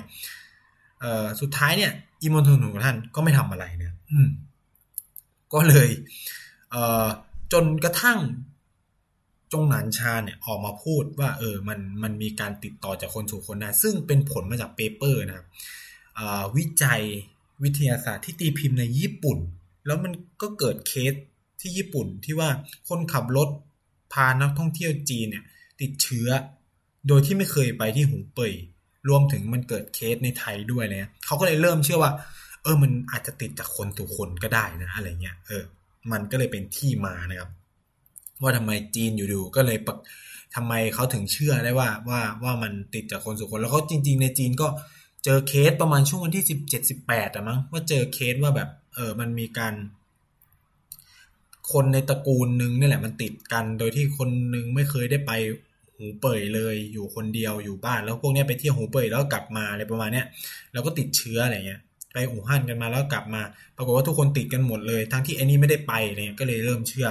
Speaker 1: เอ่อ สุดท้ายเนี่ยอิมอนทุนของท่านก็ไม่ทำอะไรเนี่ย อืม ก็เลย เอ่อ จนกระทั่ง จงหนานชาเนี่ยออกมาพูดว่าเออมันมันมีการติดต่อจากคนสู่คนได้ ซึ่งเป็นผลมาจากเปเปอร์นะครับวิจัยวิทยาศาสตร์ที่ตีพิมพ์ในญี่ปุ่น แล้วมันก็เกิดเคสที่ญี่ปุ่นที่ว่าคนขับรถพานักท่องเที่ยวจีนเนี่ยติดเชื้อ โดยที่ไม่เคยไปที่หูเป่ยรวมถึงมันเกิดเคสในไทยด้วยเลยเขาก็เลยเริ่มเชื่อว่า เออมันอาจจะติดจากคนสู่คนก็ได้นะอะไรเงี้ยเออ มันก็เลยเป็นที่มานะครับ ว่าทำไมจีนอยู่ๆก็เลยทำไมเขาถึงเชื่อได้ว่าว่าว่ามันติดจากคนสู่คน แล้วเขาจริง ๆ ในจีนก็เจอเคสประมาณช่วงวันที่สิบเจ็ดสิบแปดอะมั้งว่าเจอเคสว่าแบบเออมันมีการ คนในตระกูลนึงนี่แหละมันติดกัน โดยที่คนนึงไม่เคยได้ไปหูเป่ยเลยอยู่คนเดียวอยู่บ้าน แล้วพวกนี้ไปเที่ยวหูเป่ยแล้วกลับมาอะไรประมาณเนี้ยแล้วก็ติดเชื้ออะไรเงี้ยไปอู่ฮั่นกันมาแล้วกลับมา ปรากฏว่าทุกคนติดกันหมดเลย ทั้งที่ไอ้นี่ไม่ได้ไปเนี่ยก็เลยเริ่มเชื่อ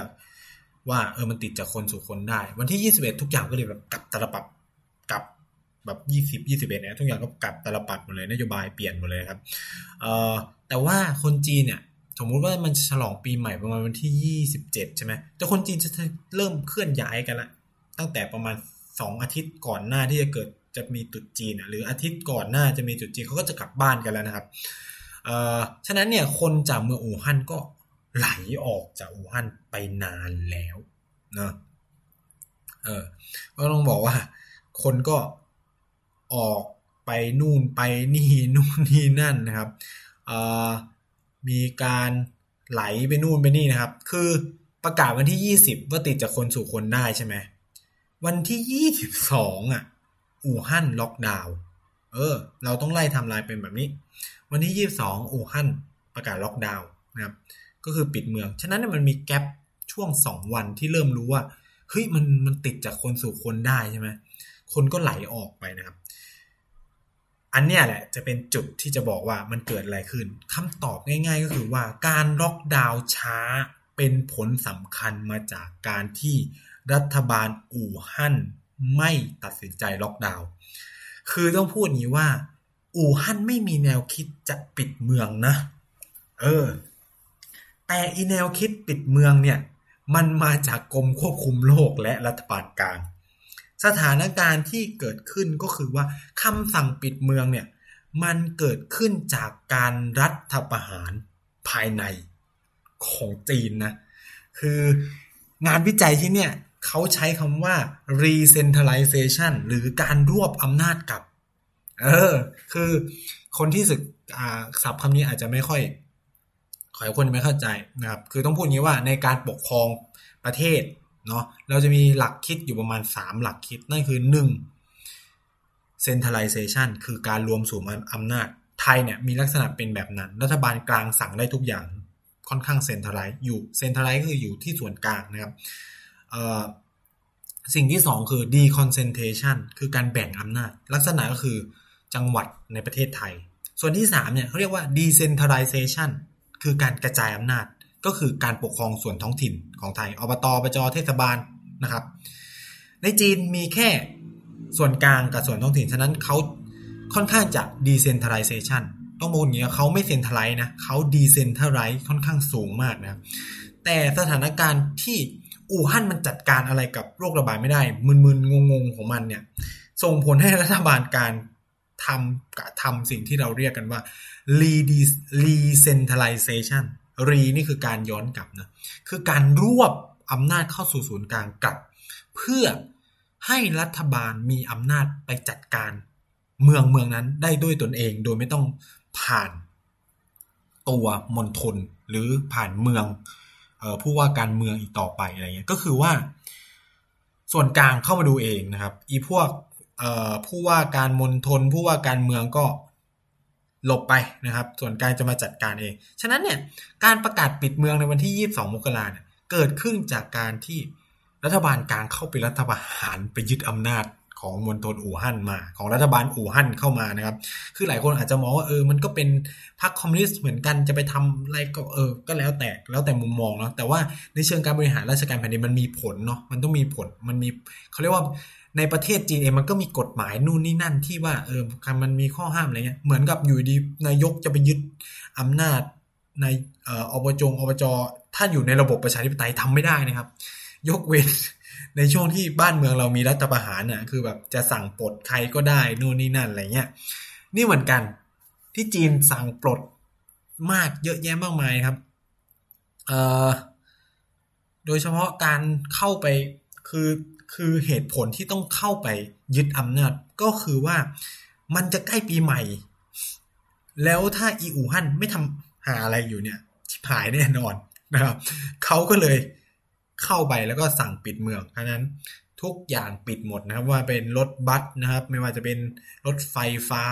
Speaker 1: ว่าเออมันติดจากคนสู่คนได้ วันที่ยี่สิบเอ็ดทุกอย่างก็เลยแบบกลับตลปับกลับแบบยี่สิบยี่สิบเอ็ดเนี่ยทุกอย่างก็กลับตลปัดหมดเลยนโยบายเปลี่ยนหมดเลยครับเอ่อแต่ว่าคนจีนเนี่ยสมมุติว่ามันฉลองปีใหม่ประมาณวันที่ยี่สิบเจ็ดใช่ไหมแต่คนจีนจะเริ่มเคลื่อนย้ายกันละ ตั้งแต่ประมาณสองอาทิตย์ก่อนหน้าที่จะเกิดจะมีตุดจีนหรืออาทิตย์ก่อนหน้าจะมีตุดจีนเขาก็จะกลับบ้านกันแล้วนะครับ เอ่อ ฉะนั้นเนี่ยคนจากเมืองอู่ฮั่นก็ ไหลออกจากอู่ฮั่นไปนานแล้วนะเออก็ต้องบอกว่า คนก็ออกไปนู่นไปนี่นู่นนี่นั่นนะครับมีการไหลไปนู่นไปนี่นะครับ คือประกาศวันที่ยี่สิบว่าติดจากคนสู่คนได้ใช่ไหมวันที่ยี่สิบสองอะ อู่ฮั่นล็อกดาวน์เออ เราต้องไล่ทำลายเป็นแบบนี้ วันที่ยี่สิบสองอู่ฮั่นประกาศล็อกดาวน์นะครับ ก็คือปิดเมือง ฉะนั้นมันมีแกลบช่วงสองวันที่เริ่มรู้ว่าเฮ้ยมันมันติดจากคนสู่คนได้ใช่ไหมคนก็ไหลออกไปนะครับ อันเนี้ยแหละจะเป็นจุดที่จะบอกว่ามันเกิดอะไรขึ้นคำตอบง่าย ๆ ก็คือว่าการล็อกดาวน์ช้าเป็นผลสำคัญมาจากการที่รัฐบาลอู่ฮั่นไม่ตัดสินใจล็อกดาวน์ คือต้องพูดงนี้ว่า อู่ฮั่นไม่มีแนวคิดจะปิดเมืองนะ เออ แต่อีแนวคิดปิดเมืองเนี่ยมันมาจากกรมควบคุมโรคและรัฐบาลกลาง สถานการณ์ที่เกิดขึ้นก็คือว่าคำสั่งปิดเมืองเนี่ยมันเกิดขึ้นจากการรัฐประหารภายในของจีนนะ คืองานวิจัยที่เนี่ยเขาใช้คำว่า recentralization หรือการรวบอำนาจกับ เออ คือคนที่ศึกอ่าศัพท์คำนี้อาจจะไม่ค่อย ขอให้คนไม่เข้าใจนะครับ คือต้องพูดงี้ว่าในการปกครองประเทศเนาะเราจะมีหลักคิดอยู่ประมาณ 3 หลักคิด นั่นคือ 1 centralization คือการรวมสู่อำนาจ ไทยเนี่ยมีลักษณะเป็นแบบนั้น รัฐบาลกลางสั่งได้ทุกอย่างค่อนข้างเซ็นทรัลไลซ์อยู่เซ็นทรัลไลซ์คืออยู่ที่ส่วนกลางนะครับสิ่งที่สองคือ deconcentration คือการแบ่งอำนาจ ลักษณะก็คือจังหวัดในประเทศไทย ส่วนที่สามเนี่ยเขาเรียกว่า decentralization คือการกระจายอำนาจก็คือการปกครองส่วนท้องถิ่นของไทยอบตอบจเทศบาลนะครับ ในจีนมีแค่ส่วนกลางกับส่วนท้องถิ่นฉะนั้นเขาค่อนข้างจะ decentralization ต้องบอกอย่างนี้เขาไม่เซ็นทรัลไลซ์นะเขาดีเซนทรัลไลค่อนข้างสูงมากนะแต่สถานการณ์ที่อู่ฮั่นมันจัดการอะไรกับโรคระบาดไม่ได้ มึนๆงงๆของมันเนี่ยส่งผลให้รัฐบาลการ ทำกะทำสิ่งที่เราเรียกกันว่า recentralization re นี่คือการย้อนกลับนะ คือการรวบอำนาจเข้าสู่ศูนย์กลางกลับ เพื่อให้รัฐบาลมีอำนาจไปจัดการเมืองเมืองนั้นได้ด้วยตนเองโดยไม่ต้องผ่านตัวมณฑลหรือผ่านเมืองออผู้ว่าการเมืองอีกต่อไปอะไรเงี้ยก็คือว่า ส่วนกลางเข้ามาดูเองนะครับ อีพวก ผู้ว่าการมณฑลผู้ว่าการเมืองก็หลบไปนะครับ ส่วนกลางจะมาจัดการเอง ฉะนั้นเนี่ยการประกาศปิดเมืองในวันที่ 22 มกราเนี่ยเกิดขึ้นจากการที่รัฐบาลกลางเข้าไปรัฐประหารไปยึดอำนาจของมณฑลอู่ฮั่นมา ของรัฐบาลอู่ฮั่นเข้ามานะครับ คือหลายคนอาจจะมองว่าเออมันก็เป็นพรรคคอมมิวนิสต์เหมือนกันจะไปทำอะไรก็เออก็แล้วแต่แล้วแต่มุมมองเนาะแต่ว่าในเชิงการบริหารราชการแผ่นดินมันมีผลเนาะมันต้องมีผลมันมีเขาเรียกว่า ในประเทศจีนเองมันก็มีกฎหมายนู่นนี่นั่นที่ว่าเออมันมีข้อห้ามอะไรเงี้ยเหมือนกับอยู่ดีนายกจะไปยึดอำนาจในเอ่ออบจงอบจถ้าอยู่ในระบบประชาธิปไตยทำไม่ได้นะครับ ยกเว้นในช่วงที่บ้านเมืองเรามีรัฐประหารน่ะคือแบบจะสั่งปลดใครก็ได้นู่นนี่นั่นอะไรเงี้ยนี่เหมือนกันที่จีนสั่งปลดมากเยอะแยะมากมายครับเอ่อโดยเฉพาะการเข้าไปคือ คือเหตุผลที่ต้องเข้าไปยึดอำนาจก็คือว่ามันจะใกล้ปีใหม่ แล้วถ้าอีอูฮั่นไม่ทำหาอะไรอยู่เนี่ยชิบหายแน่นอนนะครับเขาก็เลยเข้าไปแล้วก็สั่งปิดเมืองเพราะนั้นทุกอย่างปิดหมดนะครับ ว่าเป็นรถบัสนะครับ ไม่ว่าจะเป็นรถไฟฟ้า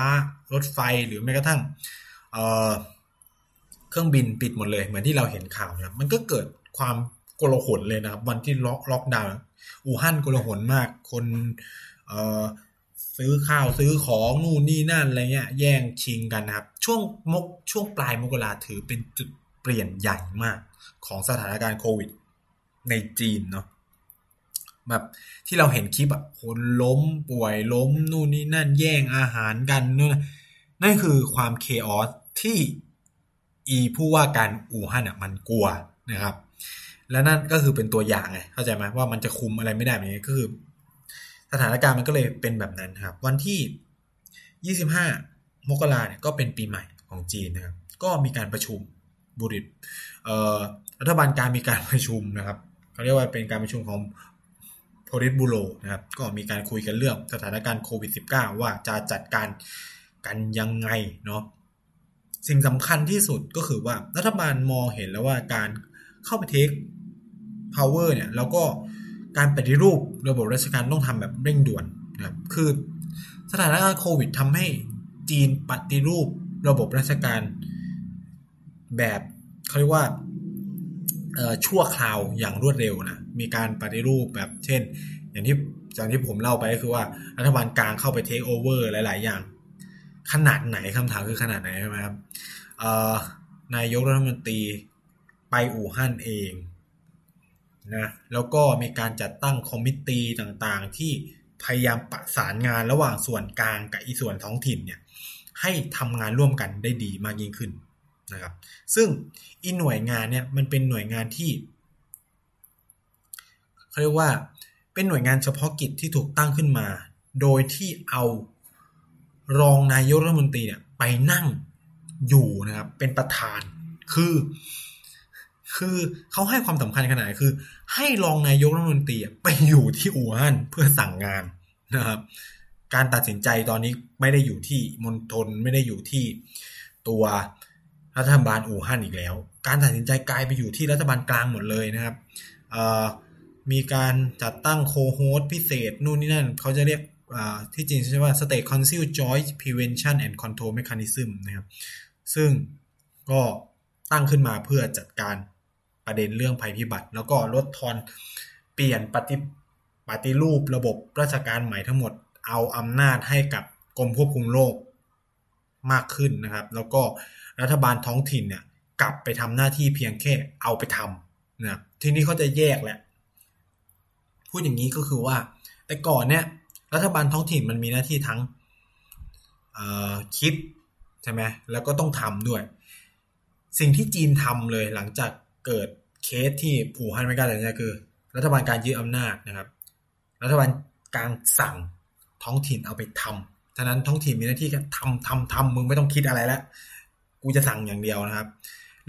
Speaker 1: รถไฟหรือแม้กระทั่งเเครื่องบินปิดหมดเลย เหมือนที่เราเห็นข่าวนะมันก็เกิดความโกลาหลเลยนะครับ วันที่ล็อกล็อกดาวน์ อู่ฮั่นโกลาหลมาก คนเซื้อข้าวซื้อของนู่นนี่นั่นอะไรเงี้ย แย่งชิงกันนะครับ ช่วงมกช่วงปลายมกราถือเป็นจุดเปลี่ยนใหญ่มากของสถานการณ์โควิด ในจีนเนาะแบบที่เราเห็นคลิปอะคนล้มป่วยล้มนู่นนี่นั่นแย่งอาหารกันนู่นนั่นคือความเคออสที่อีผู้ว่าการอู่ฮั่นอะมันกลัวนะครับ และนั่นก็คือเป็นตัวอย่างไงเข้าใจไหมว่ามันจะคุมอะไรไม่ได้แบบนี้ก็คือ สถานการณ์มันก็เลยเป็นแบบนั้นครับ วันที่ 25 มกราเนี่ยก็เป็นปีใหม่ของจีนนะครับ ก็มีการประชุมบุริษรัฐบาลการมีการประชุมนะครับเขาเรียกว่าเป็นการประชุมของโพลิตบูโรนะครับ ก็มีการคุยกันเรื่องสถานการณ์โควิด -19 ว่าจะจัดการกันยังไงเนาะสิ่งสำคัญที่สุดก็คือว่ารัฐบาลมองเห็นแล้วว่าการเข้าไปเทค power เนี่ยแล้วก็การปฏิรูประบบราชการต้องทำแบบเร่งด่วนนะครับคือสถานการณ์โควิดทำให้จีนปฏิรูประบบราชการแบบเขาเรียกว่าชั่วคราวอย่างรวดเร็วนะมีการปฏิรูปแบบเช่น อย่างที่อย่างที่ผมเล่าไปก็คือว่ารัฐบาลกลางเข้าไป take over หลาย ๆ อย่าง ขนาดไหนคำถามคือขนาดไหนใช่ไหมครับนายกรัฐมนตรีไปอู่ฮั่นเอง นะแล้วก็มีการจัดตั้ง committee ต่างๆ ที่พยายามประสานงานระหว่างส่วนกลางกับอีส่วนท้องถิ่นเนี่ยให้ทำงานร่วมกันได้ดีมากยิ่งขึ้นนะครับ ซึ่งอีหน่วยงานเนี่ยมันเป็นหน่วยงานที่เขาเรียกว่าเป็นหน่วยงานเฉพาะกิจที่ถูกตั้งขึ้นมา โดยที่เอารองนายกรัฐมนตรีเนี่ยไปนั่งอยู่นะครับเป็นประธาน คือ คือเขาให้ความสำคัญขนาดคือ ให้รองนายกรัฐมนตรีไปอยู่ที่อู่ฮั่นเพื่อสั่งงานนะครับ การตัดสินใจตอนนี้ไม่ได้อยู่ที่มณฑลไม่ได้อยู่ที่ตัวรัฐบาลอู่ฮั่นอีกแล้ว การตัดสินใจกลายไปอยู่ที่รัฐบาลกลางหมดเลยนะครับมีการจัดตั้งโคโฮสพิเศษนู่นนี่นั่นเขาจะเรียกที่จริงใช่ว่า State Council Joint Prevention and Control Mechanism นะครับ ซึ่งก็ตั้งขึ้นมาเพื่อจัดการ ประเด็นเรื่องภัยพิบัติ แล้วก็ลดทอนเปลี่ยนปฏิปฏิรูประบบราชการใหม่ทั้งหมด เอาอำนาจให้กับกรมควบคุมโรคมากขึ้นนะครับ แล้วก็รัฐบาลท้องถิ่นเนี่ยกลับไปทำหน้าที่เพียงแค่เอาไปทำนะทีนี้เขาจะแยกแหละพูดอย่างนี้ก็คือว่า แต่ก่อนเนี่ยรัฐบาลท้องถิ่นมันมีหน้าที่ทั้งคิดใช่ไหมแล้วก็ต้องทำด้วย สิ่งที่จีนทำเลยหลังจากเกิด เคสที่ผูฮันไม่กล้าแต่นี่ยคือ รัฐบาลการยึดอำนาจนะครับ รัฐบาลกลางสั่งท้องถิ่นเอาไปทำฉะนั้นท้องถิ่นมีหน้าที่แค่ทำทำทำมึงไม่ต้องคิดอะไรแล้วกูจะสั่งอย่างเดียวนะครับ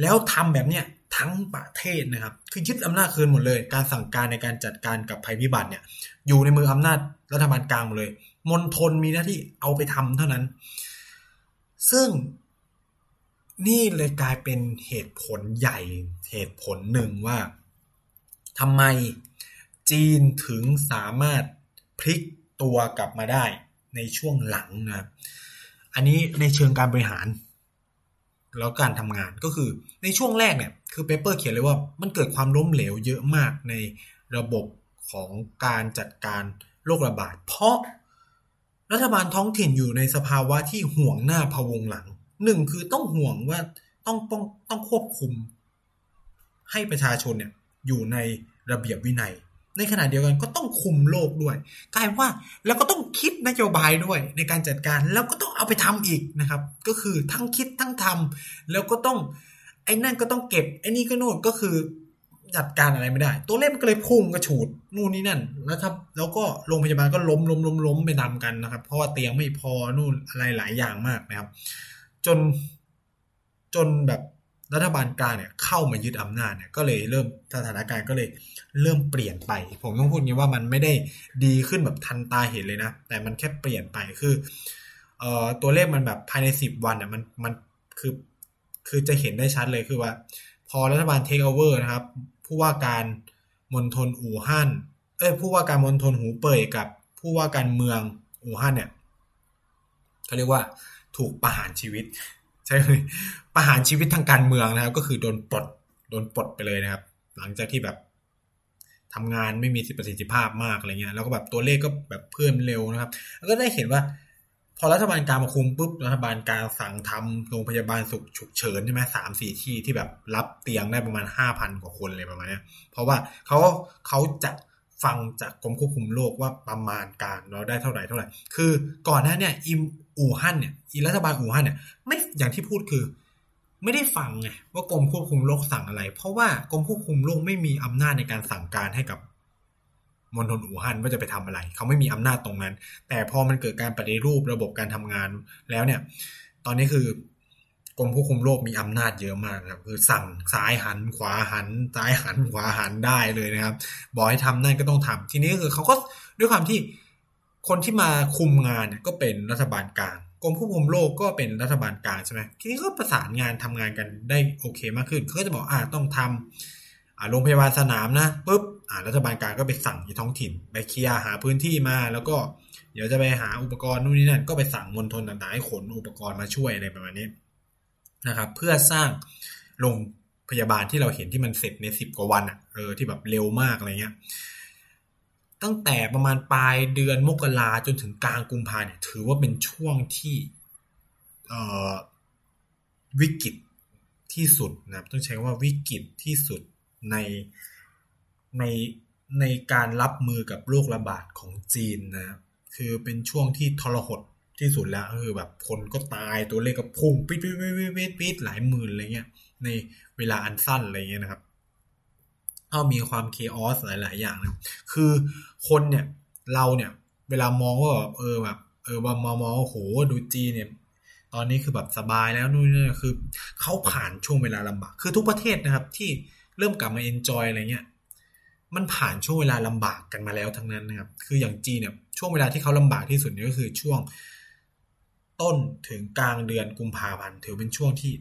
Speaker 1: แล้วทำแบบเนี้ยทั้งประเทศนะครับ คือยึดอำนาจคืนหมดเลย การสั่งการในการจัดการกับภัยพิบัติเนี่ย อยู่ในมืออำนาจรัฐบาลกลางหมดเลยมณฑลมีหน้าที่เอาไปทำเท่านั้น ซึ่ง นี่เลยกลายเป็นเหตุผลใหญ่เหตุผลหนึ่งว่าทำไมจีนถึงสามารถพลิกตัวกลับมาได้ในช่วงหลังนะอันนี้ในเชิงการบริหาร แล้วการทำงานก็คือในช่วงแรกเนี่ยคือเปเปอร์เขียนเลยว่ามันเกิดความล้มเหลวเยอะมากในระบบของการจัดการโรคระบาด เพราะรัฐบาลท้องถิ่นอยู่ในสภาวะที่ห่วงหน้าพวงหลัง หนึ่งคือต้องห่วงว่าต้องต้องต้องควบคุม ให้ประชาชนเนี่ยอยู่ในระเบียบวินัย ในขณะเดียวกันก็ต้องคุมโลกด้วยกลายว่าแล้วก็ต้องคิดนโยบายด้วยในการจัดการแล้วก็ต้องเอาไปทำอีกนะครับ ก็คือทั้งคิดทั้งทำแล้วก็ต้องไอ้นั่นก็ต้องเก็บไอ้นี่ก็โน่นก็คือจัดการอะไรไม่ได้ ตัวเลขมันก็เลยพุ่งกระฉูดนู่นนี่นั่น แล้วถ้าแล้วก็โรงพยาบาลก็ล้มล้มล้มล้มไปตามกันนะครับ เพราะว่าเตียงไม่พอนู่นอะไรหลายอย่างมากนะครับ จนจนแบบรัฐบาลกลางเนี่ยเข้ามายึดอำนาจเนี่ยก็เลยเริ่มสถานการณ์ก็เลยเริ่มเปลี่ยนไป ผมต้องพูดงี้ว่ามันไม่ได้ดีขึ้นแบบทันตาเห็นเลยนะ แต่มันแค่เปลี่ยนไปคือเอ่อตัวเลขมันแบบภายในสิบวันเนี่ยมันมันคือคือจะเห็นได้ชัดเลยคือว่า พอรัฐบาลเทคโอเวอร์นะครับ ผู้ว่าการมณฑลอู่ฮั่นเอ้ยผู้ว่าการมณฑลหูเป่ยกับผู้ว่าการเมืองอู่ฮั่นเนี่ยเขาเรียกว่า ถูกประหารชีวิต ใช่ไหมประหารชีวิตทางการเมืองนะครับ ก็คือโดนปลดโดนปลดไปเลยนะครับ หลังจากที่แบบทำงานไม่มีประสิทธิภาพมากอะไรเงี้ยแล้วก็แบบตัวเลขก็แบบเพิ่มเร็วนะครับ แล้วก็ได้เห็นว่า พอรัฐบาลกลางมาคุมปุ๊บรัฐบาลกลางสั่งทำโรงพยาบาลสุขฉุกเฉินใช่ไหมสามสี่ที่ที่แบบรับเตียงได้ประมาณห้าพันกว่าคนเลยประมาณนี้เพราะว่าเขาเขาจะฟังจากกรมควบคุมโรคว่าประมาณการเราได้เท่าไหร่เท่าไหร่ คือก่อนหน้าเนี่ย อู่ฮั่นเนี่ยอีรัฐบาลอู่ฮั่นเนี่ยไม่อย่างที่พูดคือ ไม่ได้ฟังไงว่ากรมควบคุมโรคสั่งอะไร เพราะว่ากรมควบคุมโรคไม่มีอำนาจในการสั่งการให้กับมณฑลอู่ฮั่นว่าจะไปทำอะไร เขาไม่มีอำนาจตรงนั้น แต่พอมันเกิดการปฏิรูประบบการทำงานแล้วเนี่ย ตอนนี้คือกรมควบคุมโรคมีอำนาจเยอะมากครับคือสั่งซ้ายหันขวาหันซ้ายหันขวาหันได้เลยนะครับ บอกให้ทำนั่นก็ต้องทำทีนี้คือเขาก็ด้วยความที่ คนที่มาคุมงานก็เป็นรัฐบาลกลางกรมควบคุมโรคก็เป็นรัฐบาลกลางใช่ไหมทีนี้ก็ประสานงานทำงานกันได้โอเคมากขึ้นเขาก็จะบอกอ่าต้องทำอ่าโรงพยาบาลสนามนะปุ๊บอ่ารัฐบาลกลางก็ไปสั่งที่ท้องถิ่น ไปเคลียร์หาพื้นที่มา แล้วก็เดี๋ยวจะไปหาอุปกรณ์นู่นนี่นั่นก็ไปสั่งมณฑลต่างๆให้ขนอุปกรณ์มาช่วยอะไรประมาณนี้นะครับ เพื่อสร้างโรงพยาบาลที่เราเห็นที่มันเสร็จในสิบกว่าวันอะ่ะเออที่แบบเร็วมากอะไรเงี้ย ตั้งแต่ประมาณปลายเดือนมกราจนถึงกลางกุมภาเนี่ย ถือว่าเป็นช่วงที่วิกฤตที่สุดนะครับต้องใช้ว่าวิกฤตที่สุดในในในการรับมือกับโรคระบาดของจีนนะครับคือเป็นช่วงที่ทรหดที่สุดแล้วคือแบบคนก็ตายตัวเลขก็พุ่งปิดปิดปิดปิดปิดหลายหมื่นอะไรเงี้ยในเวลาอันสั้นอะไรเงี้ยนะครับ เอามีความเคออสหลาย ๆ อย่างนะคือคนเนี่ยเราเนี่ยเวลามองว่าแบบเออแบบเออมามองโอ้โหดูจีเนี่ย ตอนนี้คือแบบสบายแล้วนู่นนี่คือเขาผ่านช่วงเวลาลำบากคือทุกประเทศนะครับ ที่เริ่มกลับมาเอนจอยอะไรเงี้ยมันผ่านช่วงเวลาลำบากกันมาแล้วทั้งนั้นนะครับ คืออย่างจีนเนี่ยช่วงเวลาที่เขาลำบากที่สุดเนี่ยก็คือช่วงต้นถึงกลางเดือนกุมภาพันธ์ถือเป็นช่วงที่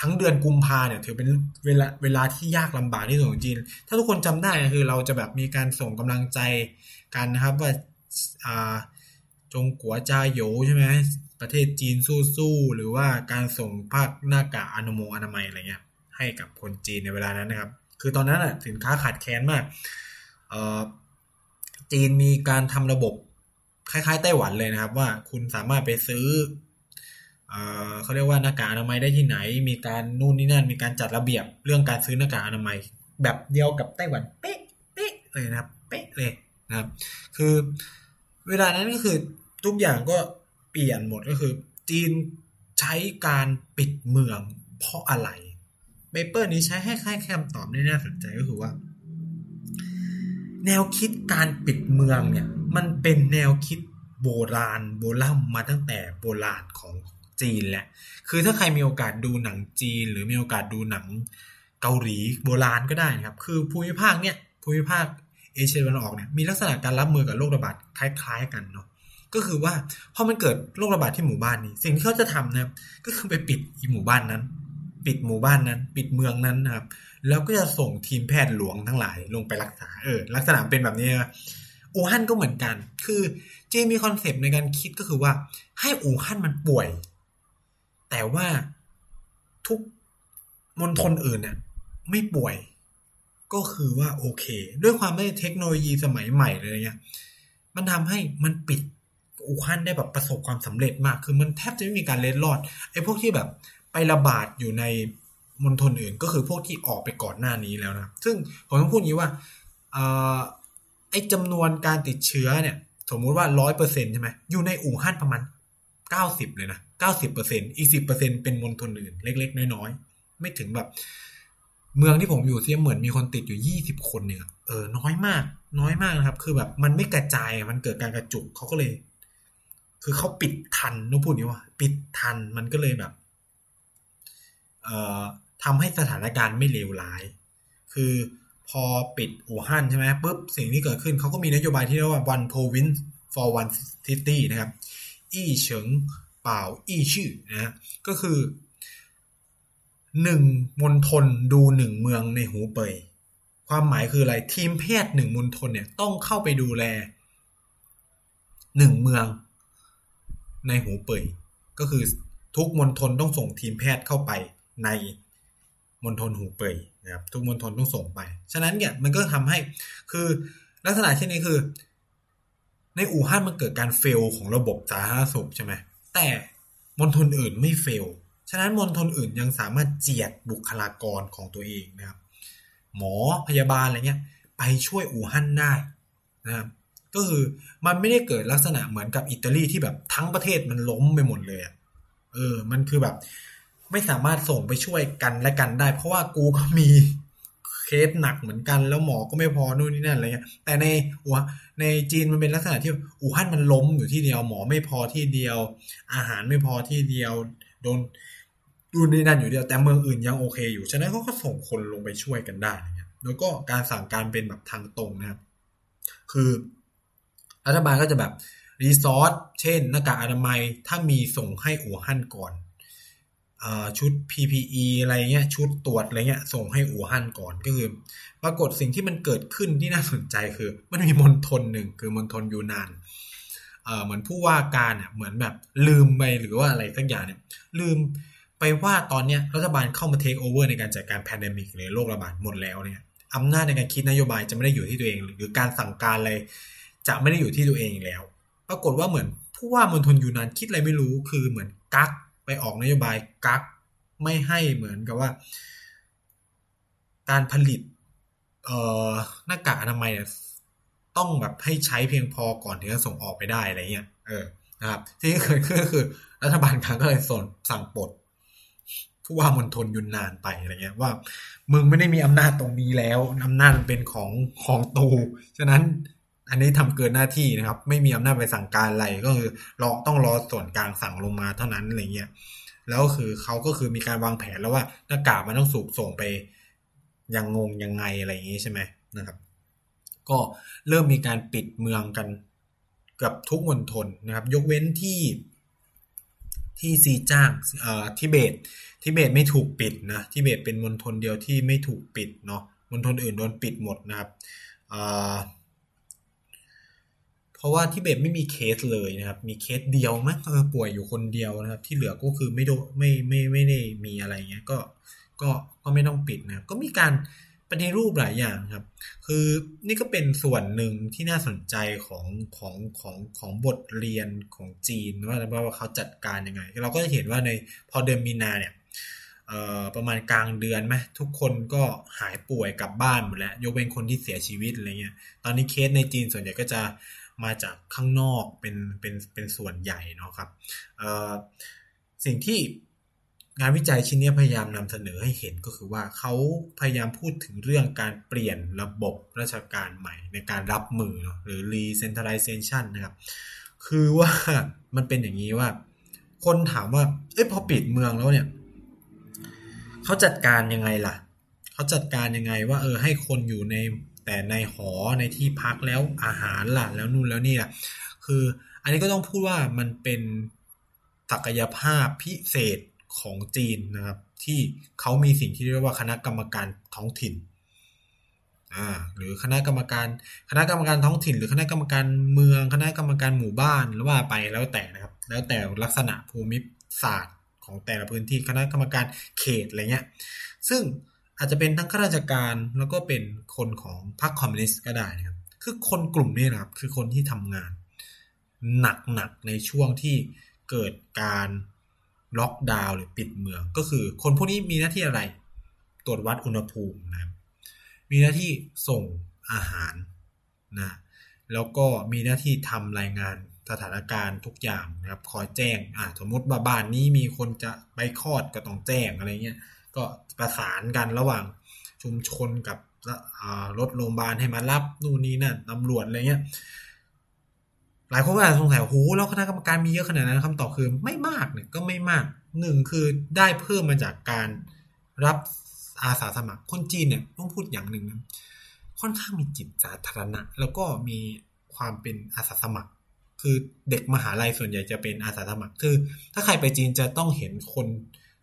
Speaker 1: ทั้งเดือนกุมภาเนี่ยถือเป็นเวลาเวลาที่ยากลำบากที่สุดของจีน ถ้าทุกคนจำได้คือเราจะแบบมีการส่งกำลังใจกันนะครับ ว่าอ่าจงกัวจาโยใช่ไหมประเทศจีนสู้ๆหรือว่าการส่งภาคหน้ากากอนามัยอนามัยอะไรเงี้ยให้กับคนจีนในเวลานั้นนะครับ คือตอนนั้นอะสินค้าขาดแคลนมากเอ่อจีนมีการทำระบบคล้ายๆไต้หวันเลยนะครับ ว่าคุณสามารถไปซื้อ เขาเรียกว่าหน้ากากอนามัยได้ที่ไหน มีการนู่นนี่นั่น มีการจัดระเบียบเรื่องการซื้อหน้ากากอนามัย แบบเดียวกับไต้หวันเป๊ะเป๊ะเลยนะครับ เป๊ะเลยนะครับ คือเวลานั้นก็คือทุกอย่างก็เปลี่ยนหมดก็คือ จีนใช้การปิดเมืองเพราะอะไรเปเปอร์นี้ใช้ให้ค่คำตอบได้น่าสนใจก็คือว่า แนวคิดการปิดเมืองเนี่ย มันเป็นแนวคิดโบราณโบราณมาตั้งแต่โบราณของ จีนแหละ คือถ้าใครมีโอกาสดูหนังจีน หรือมีโอกาสดูหนังเกาหลีโบราณก็ได้นะครับ คือภูมิภาคเนี่ยภูมิภาคเอเชียตะวันออกเนี่ยมีลักษณะการรับมือกับโรคระบาดคล้าย ๆ กันเนาะก็คือว่าพอมันเกิดโรคระบาดที่หมู่บ้านนี้ สิ่งที่เขาจะทำนะครับก็คือไปปิดอีหมู่บ้านนั้น ปิดหมู่บ้านนั้น ปิดเมืองนั้นนะครับ แล้วก็จะส่งทีมแพทย์หลวงทั้งหลายลงไปรักษาเออลักษณะเป็นแบบนี้อู่ฮั่นก็เหมือนกัน คือจีนมีคอนเซปต์ในการคิดก็คือว่าให้อู่ฮั่นมันป่วย แต่ว่าทุกมณฑลอื่นเนี่ยไม่ป่วย ก็คือว่าโอเค ด้วยความไม่เทคโนโลยีสมัยใหม่เลยเนี่ยมันทำให้มันปิดอู่ฮั่นได้แบบประสบความสำเร็จมาก คือมันแทบจะไม่มีการเล็ดรอดไอ้พวกที่แบบไประบาดอยู่ในมณฑลอื่น ก็คือพวกที่ออกไปก่อนหน้านี้แล้วนะ ซึ่งผมต้องพูดงี้ว่าอไอ้จำนวนการติดเชื้อเนี่ย สมมุติว่าร้อยเปอร์เซ็นใช่ไหมอยู่ในอู่ฮั่นประมาณเก้าสิบเลยนะ เก้าสิบเปอร์เซ็นอีกสิบเปอร์เซ็นเป็นมณฑลอื่น เล็ก ๆ น้อยๆ ไม่ถึงแบบ เมืองที่ผมอยู่เสียเหมือนมีคนติดอยู่ยี่สิบคนเนี่ยเออน้อยมาก น้อยมากนะครับ คือแบบมันไม่กระจายมันเกิดการกระจุกเขาก็เลย คือเขาปิดทันต้องพูดนี้ว่า ปิดทันมันก็เลยแบบ เอ่อทำให้สถานการณ์ไม่เลวร้าย คือพอปิดอู่ฮั่นใช่ไหมปุ๊บสิ่งที่เกิดขึ้นเขาก็มีนโยบายที่เรียกว่า one province for one city นะครับ อี้เฉิง เป่าอี้ชื่อนะก็คือหนึ่งมณฑลดูหนึ่งเมืองในหูเป่ยความหมายคืออะไรทีมแพทย์หนึ่งมณฑลเนี่ยต้องเข้าไปดูแลหนึ่งเมืองในหูเป่ยก็คือทุกมณฑลต้องส่งทีมแพทย์เข้าไปในมณฑลหูเป่ยนะครับทุกมณฑลต้องส่งไป ฉะนั้นเนี่ยมันก็ทำให้คือลักษณะเช่นนี้คือ ในอู่ฮั่นมันเกิดการเฟลของระบบสาธารณสุขใช่ไหม แต่มณฑลอื่นไม่เฟล ฉะนั้นมณฑลอื่นยังสามารถเจียดบุคลากรของตัวเองนะครับ หมอพยาบาลอะไรเงี้ยไปช่วยอู่ฮั่นได้นะครับก็คือมันไม่ได้เกิดลักษณะเหมือนกับอิตาลีที่แบบทั้งประเทศมันล้มไปหมดเลยเออ มันคือแบบ ไม่สามารถส่งไปช่วยกันและกันได้ เพราะว่ากูก็มี เคสหนักเหมือนกันแล้วหมอก็ไม่พอนู่นนี่นั่นอะไรเงี้ยแต่ในอู่ในจีนมันเป็นลักษณะที่อู่ฮั่นมันล้มอยู่ที่เดียว หมอไม่พอที่เดียว อาหารไม่พอที่เดียวโดนดูนี่นั่นอยู่เดียวแต่เมืองอื่นยังโอเคอยู่ฉะนั้นเขาก็ส่งคนลงไปช่วยกันได้นะครับแล้วก็การสั่งการเป็นแบบทางตรงนะครับ คือรัฐบาลก็จะแบบรีซอสเช่นหน้ากากอนามัยถ้ามีส่งให้อู่ฮั่นก่อน ชุด PPE อะไรเงี้ยชุดตรวจอะไรเงี้ยส่งให้อู่ฮั่นก่อนก็คือ ปรากฏสิ่งที่มันเกิดขึ้นที่น่าสนใจคือ มันมีมณฑลหนึ่งคือมณฑลยูนานเหมือนผู้ว่าการอะเหมือนแบบลืมไปหรือว่าอะไรสักอย่างเนี่ยลืมไปว่าตอนเนี้ยรัฐบาลเข้ามา take over ในการจัดการ pandemic หรือโรคระบาดหมดแล้วเนี่ยอำนาจในการคิดนโยบายจะไม่ได้อยู่ที่ตัวเอง หรือการสั่งการอะไรจะไม่ได้อยู่ที่ตัวเองอีกแล้ว ปรากฏว่าเหมือนผู้ว่ามณฑลยูนานคิดอะไรไม่รู้คือเหมือนกัก ไปออกนโยบายกักไม่ให้เหมือนกับว่า การผลิตเอ่อหน้ากากอนามัยเนี่ยต้องแบบให้ใช้เพียงพอก่อนถึงจะส่งออกไปได้อะไรเงี้ยเออนะครับ ที่เกิดขึ้นก็คือ รัฐบาลกลางก็เลยส่งสั่งปลดผู้ว่ามณฑลยุนนานไปอะไรเงี้ยว่า มึงไม่ได้มีอำนาจตรงนี้แล้วอำนาจมันเป็นของของตูฉะนั้น อันนี้ทำเกินหน้าที่นะครับ ไม่มีอำนาจไปสั่งการอะไรก็คือรอต้องรอส่วนกลางสั่งลงมาเท่านั้นอะไรเงี้ยแล้วคือเขาก็คือมีการวางแผนแล้วว่าหน้ากากมันต้องสูบส่งไปยังงงยังไงอะไรอย่างนี้ใช่ไหมนะครับ ก็เริ่มมีการปิดเมืองกันกับทุกมณฑลนะครับ ยกเว้นที่ที่ซีจ้างเอ่อทิเบตทิเบตไม่ถูกปิดนะทิเบตเป็นมณฑลเดียวที่ไม่ถูกปิดเนาะมณฑลอื่นโดนปิดหมดนะครับเอ่อ เพราะว่าทิเบตไม่มีเคสเลยนะครับ มีเคสเดียวมั้งเออป่วยอยู่คนเดียวนะครับ ที่เหลือก็คือไม่โดไม่ไม่ไม่ได้มีอะไรเงี้ยก็ก็ก็ไม่ต้องปิดนะก็มีการปฏิรูปหลายอย่างครับ คือนี่ก็เป็นส่วนหนึ่งที่น่าสนใจของของของของบทเรียนของจีนว่าว่าเขาจัดการยังไง เราก็จะเห็นว่าในพอเดือนมีนาเนี่ยประมาณกลางเดือนไหมทุกคนก็หายป่วยกลับบ้านหมดแล้ว ยกเว้นคนที่เสียชีวิตอะไรเงี้ยตอนนี้เคสในจีนส่วนใหญ่ก็จะ มาจากข้างนอกเป็นเป็นเป็นส่วนใหญ่เนาะครับสิ่งที่งานวิจัยชิ้นนี้พยายามนำเสนอให้เห็นก็คือว่าเขาพยายามพูดถึงเรื่องการเปลี่ยนระบบราชการใหม่ในการรับมือหรือ recentralization นะครับ คือว่ามันเป็นอย่างนี้ว่า คนถามว่า เอ้ยพอปิดเมืองแล้วเนี่ยเขาจัดการยังไงล่ะเขาจัดการยังไงว่า เออให้คนอยู่ใน แต่ในหอในที่พักแล้วอาหารล่ะแล้วนู่นแล้วนี่ล่ะคือ อันนี้ก็ต้องพูดว่ามันเป็นศักยภาพพิเศษของจีนนะครับ ที่เขามีสิ่งที่เรียกว่าคณะกรรมการท้องถิ่นหรือคณะกรรมการคณะกรรมการท้องถิ่น หรือคณะกรรมการเมือง คณะกรรมการหมู่บ้านหรือว่าไปแล้วแต่นะครับ แล้วแต่ลักษณะภูมิศาสตร์ของแต่ละพื้นที่คณะกรรมการเขตอะไรเงี้ย ซึ่ง อาจจะเป็นทั้งข้าราชการแล้วก็เป็นคนของพรรคคอมมิวนิสต์ก็ได้นะครับ คือคนกลุ่มนี้นะครับ คือคนที่ทำงานหนักๆในช่วงที่เกิดการล็อกดาวน์หรือปิดเมือง ก็คือคนพวกนี้มีหน้าที่อะไร ตรวจวัดอุณหภูมินะครับ มีหน้าที่ส่งอาหารนะแล้วก็มีหน้าที่ทำรายงานสถานการณ์ทุกอย่างนะครับ คอยแจ้งอ่าสมมติว่าบ้านนี้มีคนจะไปคลอดก็ต้องแจ้งอะไรเงี้ย ก็ประสานกันระหว่างชุมชนกับรถโรงพยาบาลให้มารับนู่นนี่นั่นตำรวจอะไรเงี้ยหลายคนอาจจะสงสัยโหแล้วคณะกรรมการมีเยอะขนาดนั้นคำตอบคือไม่มากเนี่ยก็ไม่มากหนึ่งคือได้เพิ่มมาจากการรับอาสาสมัครคนจีนเนี่ยต้องพูดอย่างหนึ่งนะค่อนข้างมีจิตสาธารณะ แล้วก็มีความเป็นอาสาสมัคร คือเด็กมหาลัยส่วนใหญ่จะเป็นอาสาสมัคร คือ ถ้าใครไปจีนจะต้องเห็นคน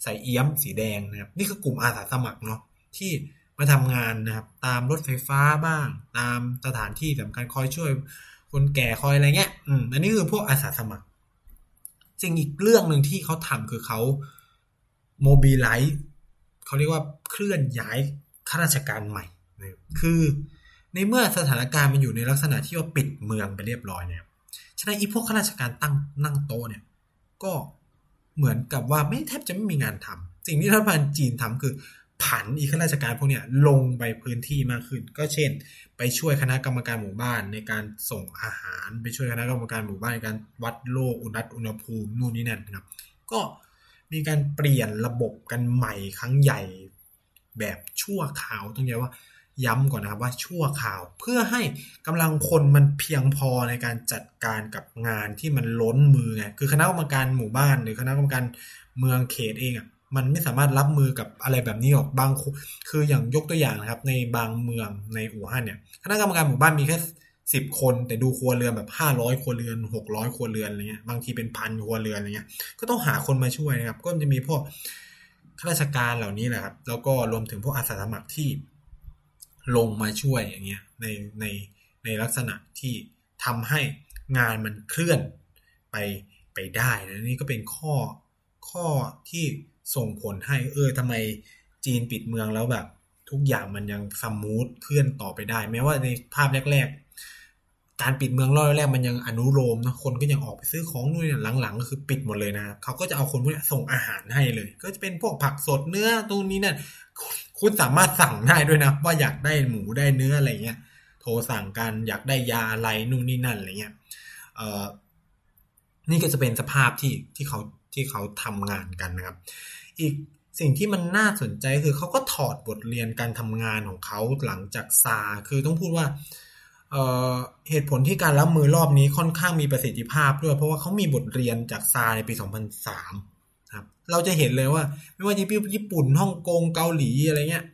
Speaker 1: ใส่เอี้ยมสีแดงนะครับ นี่คือกลุ่มอาสาสมัครเนาะที่มาทำงานนะครับ ตามรถไฟฟ้าบ้าง ตามสถานที่สำคัญคอยช่วย คนแก่คอยอะไรเงี้ยอืมอันนี้คือพวกอาสาสมัคร สิ่งอีกเรื่องหนึ่งที่เขาทำคือเขาโมบิลไลซ์เขาเรียกว่าเคลื่อนย้ายข้าราชการใหม่ คือในเมื่อสถานการณ์มันอยู่ในลักษณะที่ว่าปิดเมืองไปเรียบร้อยเนี่ย ฉะนั้นอีพวกข้าราชการตั้งนั่งโตเนี่ย ก็ เหมือนกับว่าไม่แทบจะไม่มีงานทำสิ่งที่รัฐบาลจีนทำคือผันอีข้าราชการพวกเนี้ยลงไปพื้นที่มากขึ้น ก็เช่น ไปช่วยคณะกรรมการหมู่บ้านในการส่งอาหาร ไปช่วยคณะกรรมการหมู่บ้านในการวัดโลกอุณหอุณหภูมินู่นนี่นั่นครับ ก็มีการเปลี่ยนระบบกันใหม่ครั้งใหญ่แบบชั่วคราวต้องย้ว่า ย้ำก่อนนะครับว่าชั่วคราวเพื่อให้กำลังคนมันเพียงพอในการจัดการกับงานที่มันล้นมือไงคือคณะกรรมการหมู่บ้านหรือคณะกรรมการเมืองเขตเองอะมันไม่สามารถรับมือกับอะไรแบบนี้ออกบางคืออย่างยกตัวอย่างนะครับ ในบางเมืองในอู่ฮั่นเนี่ยคณะกรรมการหมู่บ้านมีแค่สิบคนแต่ดูครัวเรือนแบบห้าร้อยครัวเรือนหกร้อยครัวเรือนอะไรเงี้ยบางทีเป็นพันครัวเรือนอะไรเงี้ยก็ต้องหาคนมาช่วยนะครับ ก็จะมีพวกข้าราชการเหล่านี้แหละครับ แล้วก็รวมถึงพวกอาสาสมัครที่ ลงมาช่วยอย่างเงี้ยในในในลักษณะที่ทำให้งานมันเคลื่อนไปไปได้นะนี่ก็เป็นข้อข้อที่ส่งผลให้เออทำไมจีนปิดเมืองแล้วแบบ ทุกอย่างมันยังสมูทเคลื่อนต่อไปได้ แม้ว่าในภาพแรก ๆ การปิดเมืองรอบแรกมันยังอนุโลมนะคนก็ยังออกไปซื้อของนู่นนี่หลังๆก็คือปิดหมดเลยนะเขาก็จะเอาคนพวกนี้ส่งอาหารให้เลย ก็จะเป็นพวกผักสดเนื้อตรงนี้นั่นคุ คุณสามารถสั่งได้ด้วยนะ ว่าอยากได้หมูได้เนื้ออะไรเงี้ย โทรสั่งกันอยากได้ยาอะไรนู่นนี่นั่นอะไรเงี้ยเอ่อนี่ก็จะเป็นสภาพที่ที่เขาที่เขาทำงานกันนะครับ อีกสิ่งที่มันน่าสนใจคือเขาก็ถอดบทเรียนการทำงานของเขาหลังจากซา คือต้องพูดว่าเเหตุผลที่การรับมือรอบนี้ค่อนข้างมีประสิทธิภาพด้วย เพราะว่าเขามีบทเรียนจากซาในปี 2003 เราจะเห็นเลยว่า ไม่ว่าจะเป็นญี่ปุ่นฮ่องกงเกาหลีอะไรเงี้ย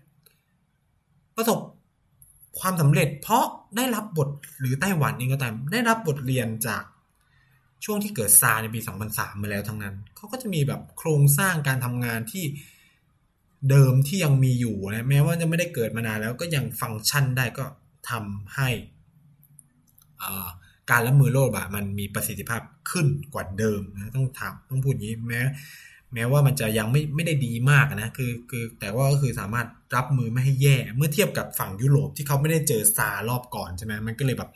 Speaker 1: ประสบความสำเร็จ เพราะได้รับบทหรือไต้หวันเองก็ตามได้รับบทเรียนจากช่วงที่เกิดซาในปี 2003 มาแล้วทั้งนั้น เขาก็จะมีแบบโครงสร้างการทำงานที่เดิมที่ยังมีอยู่นะ แม้ว่าจะไม่ได้เกิดมานานแล้วก็ยังฟังก์ชันได้ก็ทำให้การรับมือโรคระบาดมันมีประสิทธิภาพขึ้นกว่าเดิมนะต้องถามต้องพูดอย่างนี้แม้ แม้ว่ามันจะยังไม่ไม่ได้ดีมากนะคือคือแต่ว่าก็คือสามารถรับมือไม่ให้แย่ เมื่อเทียบกับฝั่งยุโรปที่เขาไม่ได้เจอซารอบก่อนใช่ไหมมันก็เลยแบบ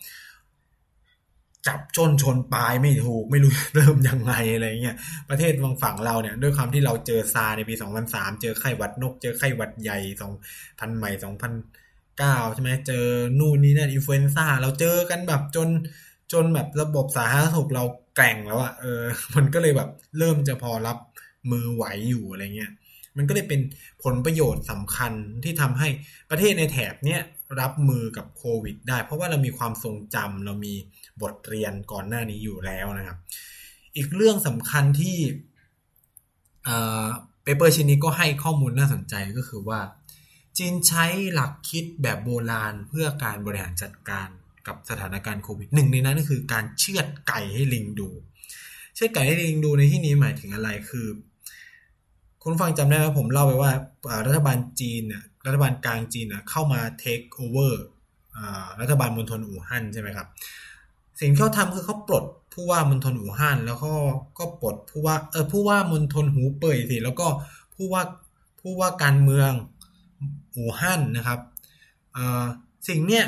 Speaker 1: จับต้นชนปลายไม่ถูก ไม่รู้เริ่มยังไงอะไรเงี้ยประเทศทางฝั่งเราเนี่ย ด้วยความที่เราเจอซาร์สในปี 2003 เจอไข้หวัดนก เจอไข้หวัดใหญ่2,000ใหม่2009 ใช่ไหมเจอนู่นนี่นั่น influenza เราเจอกันแบบจนจนแบบระบบสาธารณสุขเราแกร่งแล้วอะเออ มันก็เลยแบบ เริ่มจะพอรับ มือไหวอยู่อะไรเงี้ยมันก็เลยเป็นผลประโยชน์สำคัญที่ทำให้ประเทศในแถบเนี้ยรับมือกับโควิด ได้ เพราะว่าเรามีความทรงจำเรามีบทเรียนก่อนหน้านี้อยู่แล้วนะครับ อีกเรื่องสำคัญที่ paper ชิ้นนี้ก็ให้ข้อมูลน่าสนใจก็คือว่า จีนใช้หลักคิดแบบโบราณเพื่อการบริหารจัดการกับสถานการณ์โควิดหนึ่งในนั้นก็คือการเชือดไก่ให้ลิงดู เชือดไก่ให้ลิงดูในที่นี้หมายถึงอะไรคือ คุณฟังจำได้ไหมผมเล่าไปว่ารัฐบาลจีนเน่ยรัฐบาลกลางจีนนะเข้ามาเทคโอเวอร์รัฐบาลมณฑลอู่ฮั่นใช่ไหมครับ สิ่งที่เขาทำคือเขาปลดผู้ว่ามณฑลอู่ฮั่นแล้วก็ก็ปลดผู้ว่าเออผู้ว่ามณฑลหูเป่ยสิแล้วก็ผู้ว่าผู้ว่าการเมืองอู่ฮั่นนะครับสิ่งเนี้ย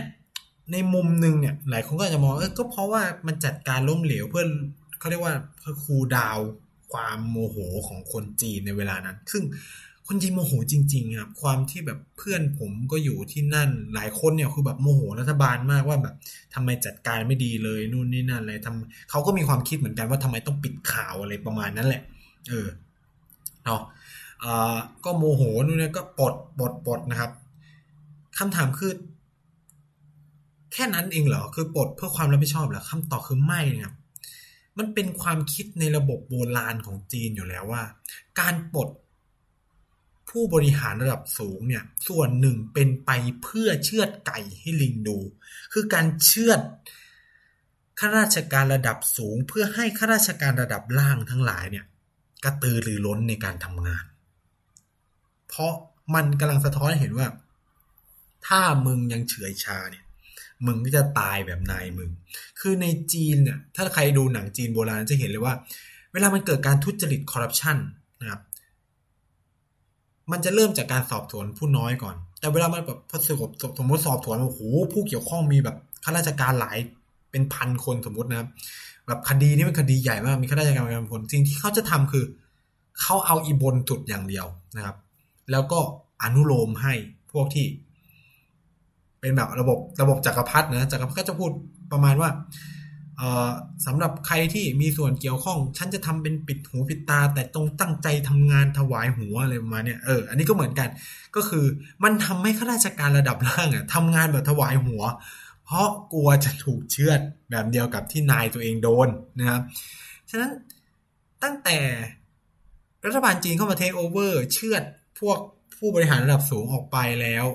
Speaker 1: ในมุมหนึ่งเนี่ยหลายคนก็จะมองเออก็เพราะว่ามันจัดการล้มเหลวเพื่อเขาเรียกว่าเพื่อคูดาว ความโมโหของคนจีนในเวลานั้น ซึ่งคนจีนโมโหจริงๆครับความที่แบบเพื่อนผมก็อยู่ที่นั่นหลายคนเนี่ยคือแบบโมโหรัฐบาลมากว่าแบบทำไมจัดการไม่ดีเลยนู่นนี่นั่นอะไรทำเขาก็มีความคิดเหมือนกันว่าทำไมต้องปิดข่าวอะไรประมาณนั้นแหละ เออเนาะอ่าก็โมโหนู่นนี่ก็ปลดปลดปลดนะครับคำถามคือ แค่นั้นเองเหรอคือปลดเพื่อความรับผิดชอบเหรอคำตอบคือไม่นะครับ มันเป็นความคิดในระบบโบราณของจีนอยู่แล้วว่า การปลดผู้บริหารระดับสูงเนี่ย ส่วนหนึ่งเป็นไปเพื่อเชือดไก่ให้ลิงดู คือการเชือดข้าราชการระดับสูง เพื่อให้ข้าราชการระดับล่างทั้งหลายเนี่ย กระตือรือร้นในการทำงาน เพราะมันกำลังสะท้อนเห็นว่า ถ้ามึงยังเฉื่อยชาเนี่ย มึงก็จะตายแบบนายมึง คือในจีนเนี่ยถ้าใครดูหนังจีนโบราณจะเห็นเลยว่า เวลามันเกิดการทุจริตคอร์รัปชันนะครับมันจะเริ่มจากการสอบสวนผู้น้อยก่อน แต่เวลามันแบบพอสบสมมติสอบสวนโอ้โหผู้เกี่ยวข้องมีแบบข้าราชการหลายเป็นพันคนสมมตินะครับ แบบคดีนี้เป็นคดีใหญ่มากมีข้าราชการเป็นคนสิ่งที่เขาจะทำคือ เขาเอาอีบนจุดอย่างเดียวนะครับ แล้วก็อนุโลมให้พวกที่ เป็นแบบระบบระบบจักรพรรดินะจักรพรรดิก็จะพูดประมาณว่าสำหรับใครที่มีส่วนเกี่ยวข้อง ฉันจะทำเป็นปิดหูปิดตา แต่ตรงตั้งใจทำงานถวายหัวอะไรประมาณเนี้ยเอออันนี้ก็เหมือนกัน ก็คือมันทำให้ข้าราชการระดับล่างอะทำงานแบบถวายหัว เพราะกลัวจะถูกเชือดแบบเดียวกับที่นายตัวเองโดนนะครับฉะนั้นตั้งแต่รัฐบาลจีนเข้ามาเทคโอเวอร์เชือดพวกผู้บริหารระดับสูงออกไปแล้ว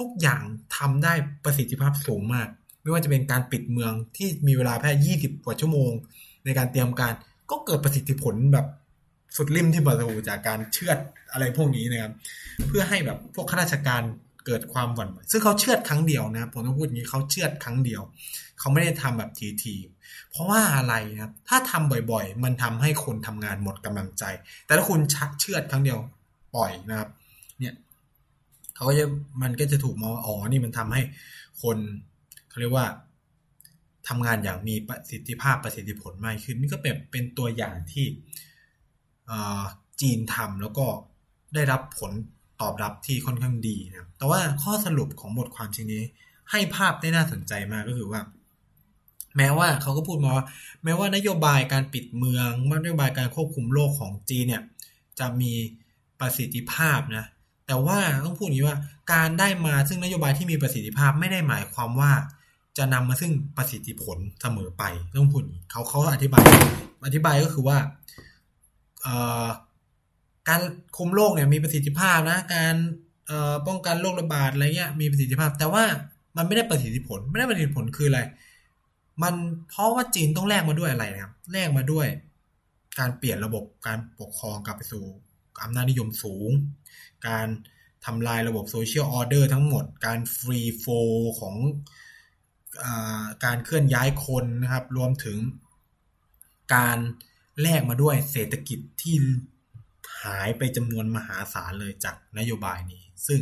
Speaker 1: ทุกอย่างทำได้ประสิทธิภาพสูงมาก ไม่ว่าจะเป็นการปิดเมืองที่มีเวลาแค่ยี่สิบกว่าชั่วโมง ในการเตรียมการก็เกิดประสิทธิผลแบบสุดริมที่ประตูจากการเชือดอะไรพวกนี้นะครับ เพื่อให้แบบพวกข้าราชการเกิดความหวั่นไหวซึ่งเขาเชื่อดครั้งเดียวนะผมต้องพูดอย่างนี้เขาเชื่อดครั้งเดียว เขาไม่ได้ทำแบบทีทีเพราะว่าอะไรนะถ้าทำบ่อยๆ มันทำให้คนทำงานหมดกำลังใจ แต่ถ้าคุณเชื่อดครั้งเดียวปล่อยนะครับ เขาก็จะมันก็จะถูกมองอ๋อนี่มันทำให้คนเขาเรียกว่าทำงานอย่างมีประสิทธิภาพประสิทธิผลมากขึ้น นี่ก็เป็นเป็นตัวอย่างที่จีนทำแล้วก็ได้รับผลตอบรับที่ค่อนข้างดีนะแต่ว่าข้อสรุปของบทความชิ้นนี้ ให้ภาพได้น่าสนใจมากก็คือว่า แม้ว่าเขาก็พูดมาว่าแม้ว่านโยบายการปิดเมืองนโยบายการควบคุมโรคของจีนเนี่ยจะมีประสิทธิภาพนะ แต่ว่าต้องพูดอย่างนี้ว่า การได้มาซึ่งนโยบายที่มีประสิทธิภาพไม่ได้หมายความว่า จะนำมาซึ่งประสิทธิผลเสมอไปต้องพูดเขาเขาอธิบาย อธิบายก็คือว่าการคุมโรคเนี่ยมีประสิทธิภาพนะ การป้องกันโรคระบาดอะไรเงี้ยมีประสิทธิภาพ แต่ว่ามันไม่ได้ประสิทธิผล ไม่ได้ประสิทธิผลคืออะไร มันเพราะว่าจีนต้องแลกมาด้วยอะไรนะครับแลกมาด้วย การเปลี่ยนระบบการปกครองกลับไปสู่อำนาจนิยมสูง การทำลายระบบโซเชียลออเดอร์ทั้งหมด การฟรีโฟของอการเคลื่อนย้ายคนนะครับ รวมถึงการแลกมาด้วยเศรษฐกิจที่หายไปจำนวนมหาศาลเลยจากนโยบายนี้ ซึ่ง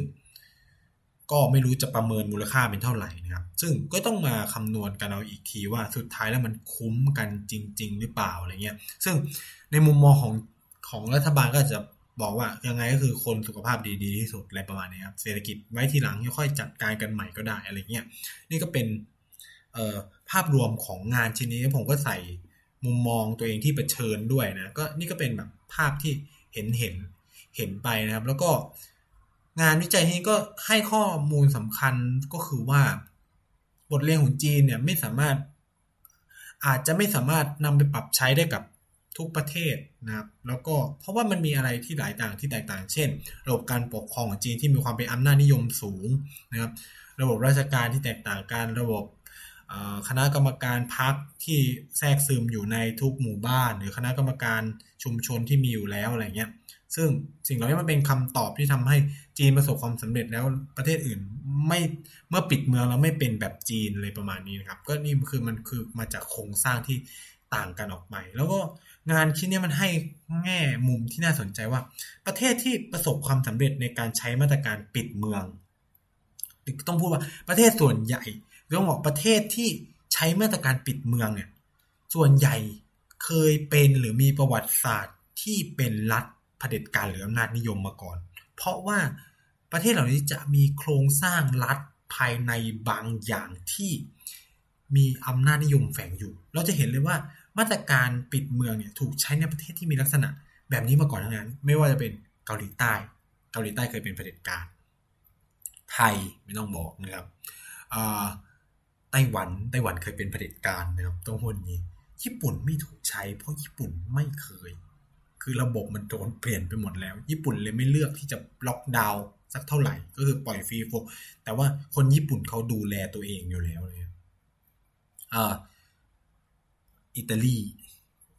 Speaker 1: ก็ไม่รู้จะประเมินมูลค่าเป็นเท่าไหร่นะครับ ซึ่งก็ต้องมาคำนวณกันเอาอีกทีว่าสุดท้ายแล้วมันคุ้มกันจริง ๆ หรือเปล่าอะไรเงี้ย ซึ่งในมุมมองของของรัฐบาลก็จะ บอกว่ายังไงก็คือคนสุขภาพดีๆที่สุดอะไรประมาณนี้ครับเศรษฐกิจไว้ทีหลังค่อยจัดการกันใหม่ก็ได้อะไรเงี้ยนี่ก็เป็นภาพรวมของงานชิ้นนี้ผมก็ใส่มุมมองตัวเองที่เผชิญด้วยนะก็นี่ก็เป็นแบบภาพที่เห็นเห็นเห็นไปนะครับ แล้วก็งานวิจัยนี้ก็ให้ข้อมูลสำคัญก็คือว่า บทเรียนของจีนเนี่ยไม่สามารถ อาจจะไม่สามารถนำไปปรับใช้ได้กับ ทุกประเทศนะครับ แล้วก็เพราะว่ามันมีอะไรที่หลายต่างที่แตกต่าง เช่น ระบบการปกครองของจีนที่มีความเป็นอำนาจนิยมสูงนะครับ ระบบราชการที่แตกต่างกัน ระบบคณะกรรมการพักที่แทรกซึมอยู่ในทุกหมู่บ้าน หรือคณะกรรมการชุมชนที่มีอยู่แล้วอะไรเงี้ย ซึ่งสิ่งเหล่านี้มันเป็นคำตอบที่ทำให้จีนประสบความสำเร็จแล้วประเทศอื่นไม่เมื่อปิดเมืองแล้วไม่เป็นแบบจีนเลยประมาณนี้นะครับ ก็นี่คือมันคือมาจากโครงสร้างที่ต่างกันออกไป แล้วก็ งานชิ้นนี้มันให้แง่มุมที่น่าสนใจว่า ประเทศที่ประสบความสำเร็จในการใช้มาตรการปิดเมือง ต้องพูดว่าประเทศส่วนใหญ่เรื่องบอกประเทศที่ใช้มาตรการปิดเมืองเนี่ย ส่วนใหญ่เคยเป็นหรือมีประวัติศาสตร์ที่เป็นรัฐเผด็จการหรืออำนาจนิยมมาก่อน เพราะว่าประเทศเหล่านี้จะมีโครงสร้างรัฐภายในบางอย่างที่มีอำนาจนิยมแฝงอยู่ เราจะเห็นเลยว่า มาตรการปิดเมืองเนี่ยถูกใช้ในประเทศที่มีลักษณะ แบบนี้มาก่อนทั้งนั้น ไม่ว่าจะเป็นเกาหลีใต้ เกาหลีใต้เคยเป็นเผด็จการ ไทยไม่ต้องบอกนะครับไต้หวันไต้หวันเคยเป็นเผด็จการนะครับต้องพูดนี้ ญี่ปุ่นไม่ถูกใช้ เพราะญี่ปุ่นไม่เคย คือระบบมันโดนเปลี่ยนไปหมดแล้ว ญี่ปุ่นเลยไม่เลือกที่จะล็อกดาวน์สักเท่าไหร่ ก็คือปล่อยฟรีโฟแต่ว่าคนญี่ปุ่นเขาดูแลตัวเองอยู่แล้วเลยอ่า อิตาลี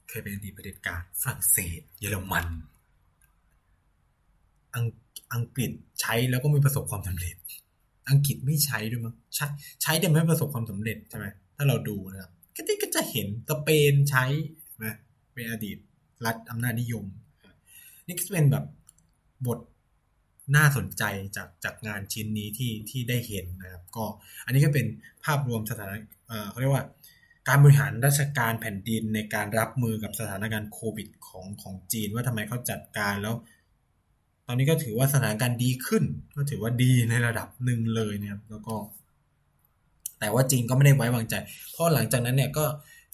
Speaker 1: เคยเป็นอดีตเผด็จการฝรั่งเศส เยอรมัน อังอังกฤษใช้แล้วก็ไม่ประสบความสำเร็จ อังกฤษไม่ใช้ด้วยมั้งใช้ใช้แต่ไม่ประสบความสำเร็จใช่ไหมถ้าเราดูนะครับก็ที่ก็จะเห็นสเปนใช้นะเป็นอดีตรัฐอำนาจนิยม นี่ก็เป็นแบบบทน่าสนใจจากจากงานชิ้นนี้ที่ที่ได้เห็นนะครับ ก็อันนี้ก็เป็นภาพรวมสถานเออเขาเรียกว่า การบริหารราชการแผ่นดินในการรับมือกับสถานการณ์โควิดของของจีน ว่าทำไมเขาจัดการแล้ว ตอนนี้ก็ถือว่าสถานการณ์ดีขึ้น ก็ถือว่าดีในระดับหนึ่งเลยเนี่ยแล้วก็ แต่ว่าจีนก็ไม่ได้ไว้วางใจ เพราะหลังจากนั้นเนี่ยก็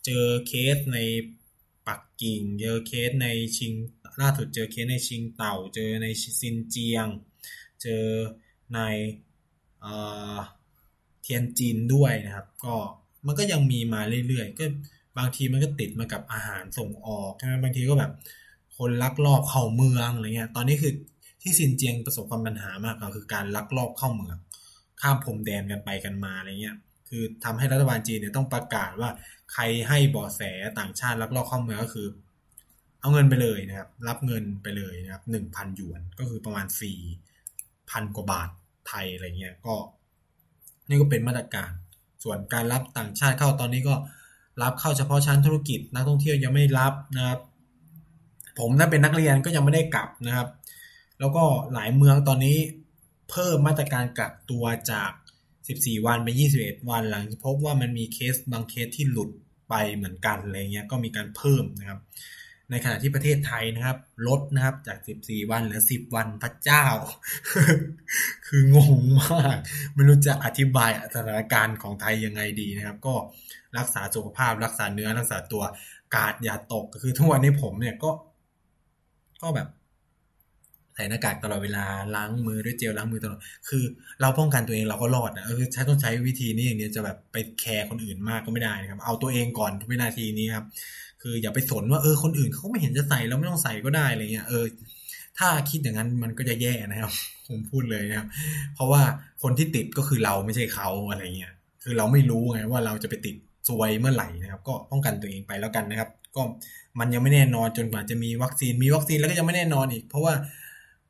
Speaker 1: เจอเคสในปักกิ่ง เจอเคสในชิงล่าสุดเจอเคสในชิงเต่า เจอในซินเจียง เจอในเทียนจีนด้วยนะครับ ก็ มันก็ยังมีมาเรื่อยๆ ก็บางทีมันก็ติดมากับอาหารส่งออกใช่ไหมบางทีก็แบบ คนลักลอบเข้าเมืองอะไรเงี้ย ตอนนี้คือที่ซินเจียงประสบความปัญหามากก็คือการลักลอบเข้าเมือง ข้ามพรมแดนกันไปกันมาอะไรเงี้ย คือทำให้รัฐบาลจีนเนี่ยต้องประกาศว่าใครให้บอแสต่างชาติลักลอบเข้าเมืองก็คือ เอาเงินไปเลยนะครับ รับเงินไปเลยนะครับหนึ่งพันหยวนก็คือประมาณสี่พันกว่าบาทไทยอะไรเงี้ยก็ นี่ก็เป็นมาตรการ ส่วนการรับต่างชาติเข้าตอนนี้ก็รับเข้าเฉพาะชั้นธุรกิจ นักท่องเที่ยวยังไม่รับนะครับ ผมถ้าเป็นนักเรียนก็ยังไม่ได้กลับนะครับ แล้วก็หลายเมืองตอนนี้เพิ่มมาตรการกักตัวจาก 14 วันไป21 วัน หลังพบว่ามันมีเคสบางเคสที่หลุดไปเหมือนกันอะไรเงี้ยก็มีการเพิ่มนะครับ ในขณะที่ประเทศไทยนะครับ ลดนะครับจาก 14 วันเหลือ 10 วันพระเจ้า คืองงมาก ไม่รู้จะอธิบายสถานการณ์ของไทยยังไงดีนะครับ ก็รักษาสุขภาพรักษาเนื้อรักษาตัวกาดอย่าตกคือทุกวันนี้ผมเนี่ยก็ ก็แบบใส่หน้ากากตลอดเวลาล้างมือด้วยเจลล้างมือตลอดคือ เราป้องกันตัวเองเราก็รอดนะเออใช้ต้องใช้วิธีนี้อย่างเดียวจะแบบไปแคร์คนอื่นมากก็ไม่ได้นะครับ เอาตัวเองก่อนทุกวินาทีนี้ครับ คืออย่าไปสนว่าเออคนอื่นเขาไม่เห็นจะใส่เราไม่ต้องใส่ก็ได้อะไรเงี้ยเออถ้าคิดอย่างนั้นมันก็จะแย่นะครับ ผมพูดเลยนะครับ เพราะว่าคนที่ติดก็คือเราไม่ใช่เขาอะไรเงี้ยคือเราไม่รู้ไงว่าเราจะไปติดซวยเมื่อไหร่นะครับ ก็ป้องกันตัวเองไปแล้วกันนะครับ ก็มันยังไม่แน่นอนจนกว่าจะมีวัคซีนมีวัคซีนแล้วก็ยังไม่แน่นอนอีก เพราะว่า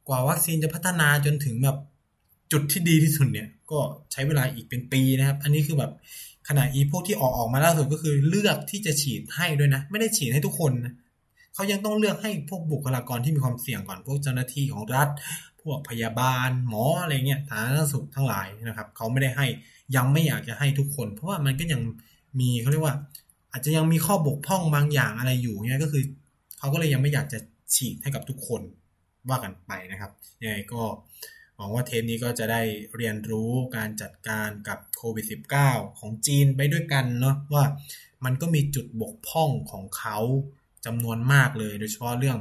Speaker 1: กว่าวัคซีนจะพัฒนาจนถึงแบบจุดที่ดีที่สุดเนี่ย ก็ใช้เวลาอีกเป็นปีนะครับ อันนี้คือแบบ ขณะอีพวกที่ออกออกมาล่าสุดก็คือเลือกที่จะฉีดให้ด้วยนะ ไม่ได้ฉีดให้ทุกคนนะเขายังต้องเลือกให้พวกบุคลากรที่มีความเสี่ยงก่อนพวกเจ้าหน้าที่ของรัฐ พวกพยาบาล หมออะไรเงี้ยสาธารณสุขทั้งหลายนะครับเขาไม่ได้ให้ยังไม่อยากจะให้ทุกคน เพราะว่ามันก็ยังมีเขาเรียกว่า อาจจะยังมีข้อบกพร่องบางอย่างอะไรอยู่เนี่ยก็คือเขาก็เลยยังไม่อยากจะฉีดให้กับทุกคนว่ากันไปนะครับยังไงก็ หวังว่าเทปนี้ก็จะได้เรียนรู้การจัดการกับโควิด -19 ของจีนไปด้วยกันเนาะว่ามันก็มีจุดบกพร่องของเขาจำนวนมากเลย โดยเฉพาะเรื่อง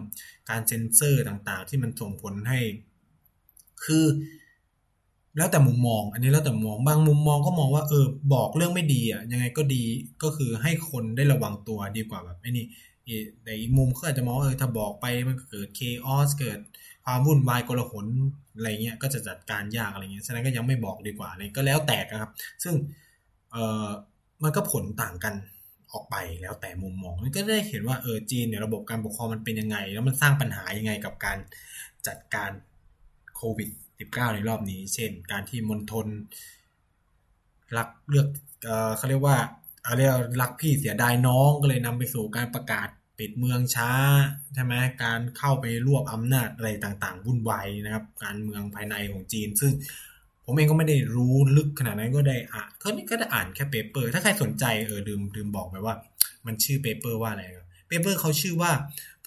Speaker 1: การเซ็นเซอร์ต่างๆ ที่มันส่งผลให้ คือ แล้วแต่มุมมอง อันนี้แล้วแต่มุมมองบางมุมมองก็มองว่าเออบอกเรื่องไม่ดีอะยังไงก็ดีก็คือให้คนได้ระวังตัวดีกว่าแบบไอ้นี่แต่อีกมุมก็อาจจะมองเออถ้าบอกไปมันเกิดเคออสเกิด ความวุ่นวายกลาหนอะไรเงี้ยก็จะจัดการยากอะไรเงี้ยฉะนั้นก็ยังไม่บอกดีกว่าเลยก็แล้วแต่ครับ ซึ่งเออมันก็ผลต่างกันออกไปแล้วแต่มุมมองก็ได้เห็นว่าเออจีนเนี่ยระบบการปกครองมันเป็นยังไง แล้วมันสร้างปัญหายังไงกับการจัดการโควิด -19 ในรอบนี้ เช่น การที่มณฑลรักเลือกเออเขาเรียกว่าอะไรรักพี่เสียดายน้องก็เลยนำไปสู่การประกาศ ปิดเมืองช้าใช่ไหมการเข้าไปรวบอำนาจอะไรต่างๆวุ่นวายนะครับ การเมืองภายในของจีน ซึ่งผมเองก็ไม่ได้รู้ลึกขนาดนั้นก็ได้อ่านก็นี่ก็ได้อ่านแค่ paper ถ้าใครสนใจเออลืมลืมบอกไปว่า มันชื่อ paper ว่าอะไรครับ paper เขาชื่อว่า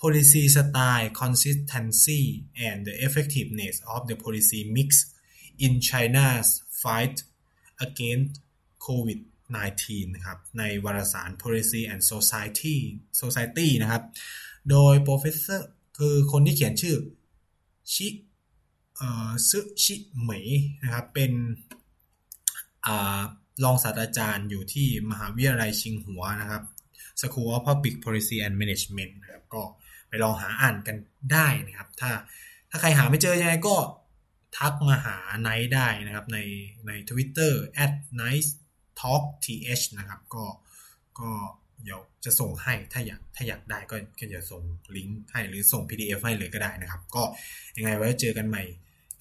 Speaker 1: policy style consistency and the effectiveness of the policy mix in China's fight against COVID 19นะครับในวารสาร policy and society society นะครับ โดย professor คือคนที่เขียนชื่อชิเอ่อซึชิเหมยนะครับ เป็นอรองศาสตราจารย์อยู่ที่มหาวิทยาลัยชิงหัวนะครับ School of Public Policy and Management นะครับก็ไปลองหาอ่านกันได้นะครับ ถ้าถ้าใครหาไม่เจอยังไงก็ทักมาหาไนท์ได้นะครับ ในใน Twitter at night talk th นะครับ ก็ก็เดี๋ยวจะส่งให้ถ้าอยากถ้าอยากได้ก็ก็จะส่งลิงก์ให้หรือส่ง PDF ให้เลยก็ได้นะครับ ก็ยังไงไว้เจอกันใหม่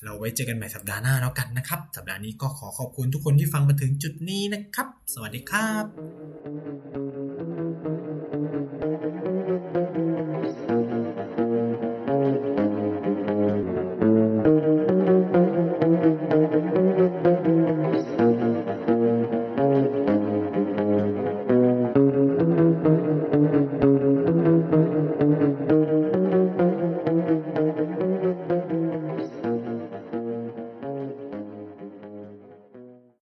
Speaker 1: เราไว้เจอกันใหม่สัปดาห์หน้าแล้วกันนะครับ สัปดาห์นี้ก็ขอขอบคุณทุกคนที่ฟังมาถึงจุดนี้นะครับ สวัสดีครับ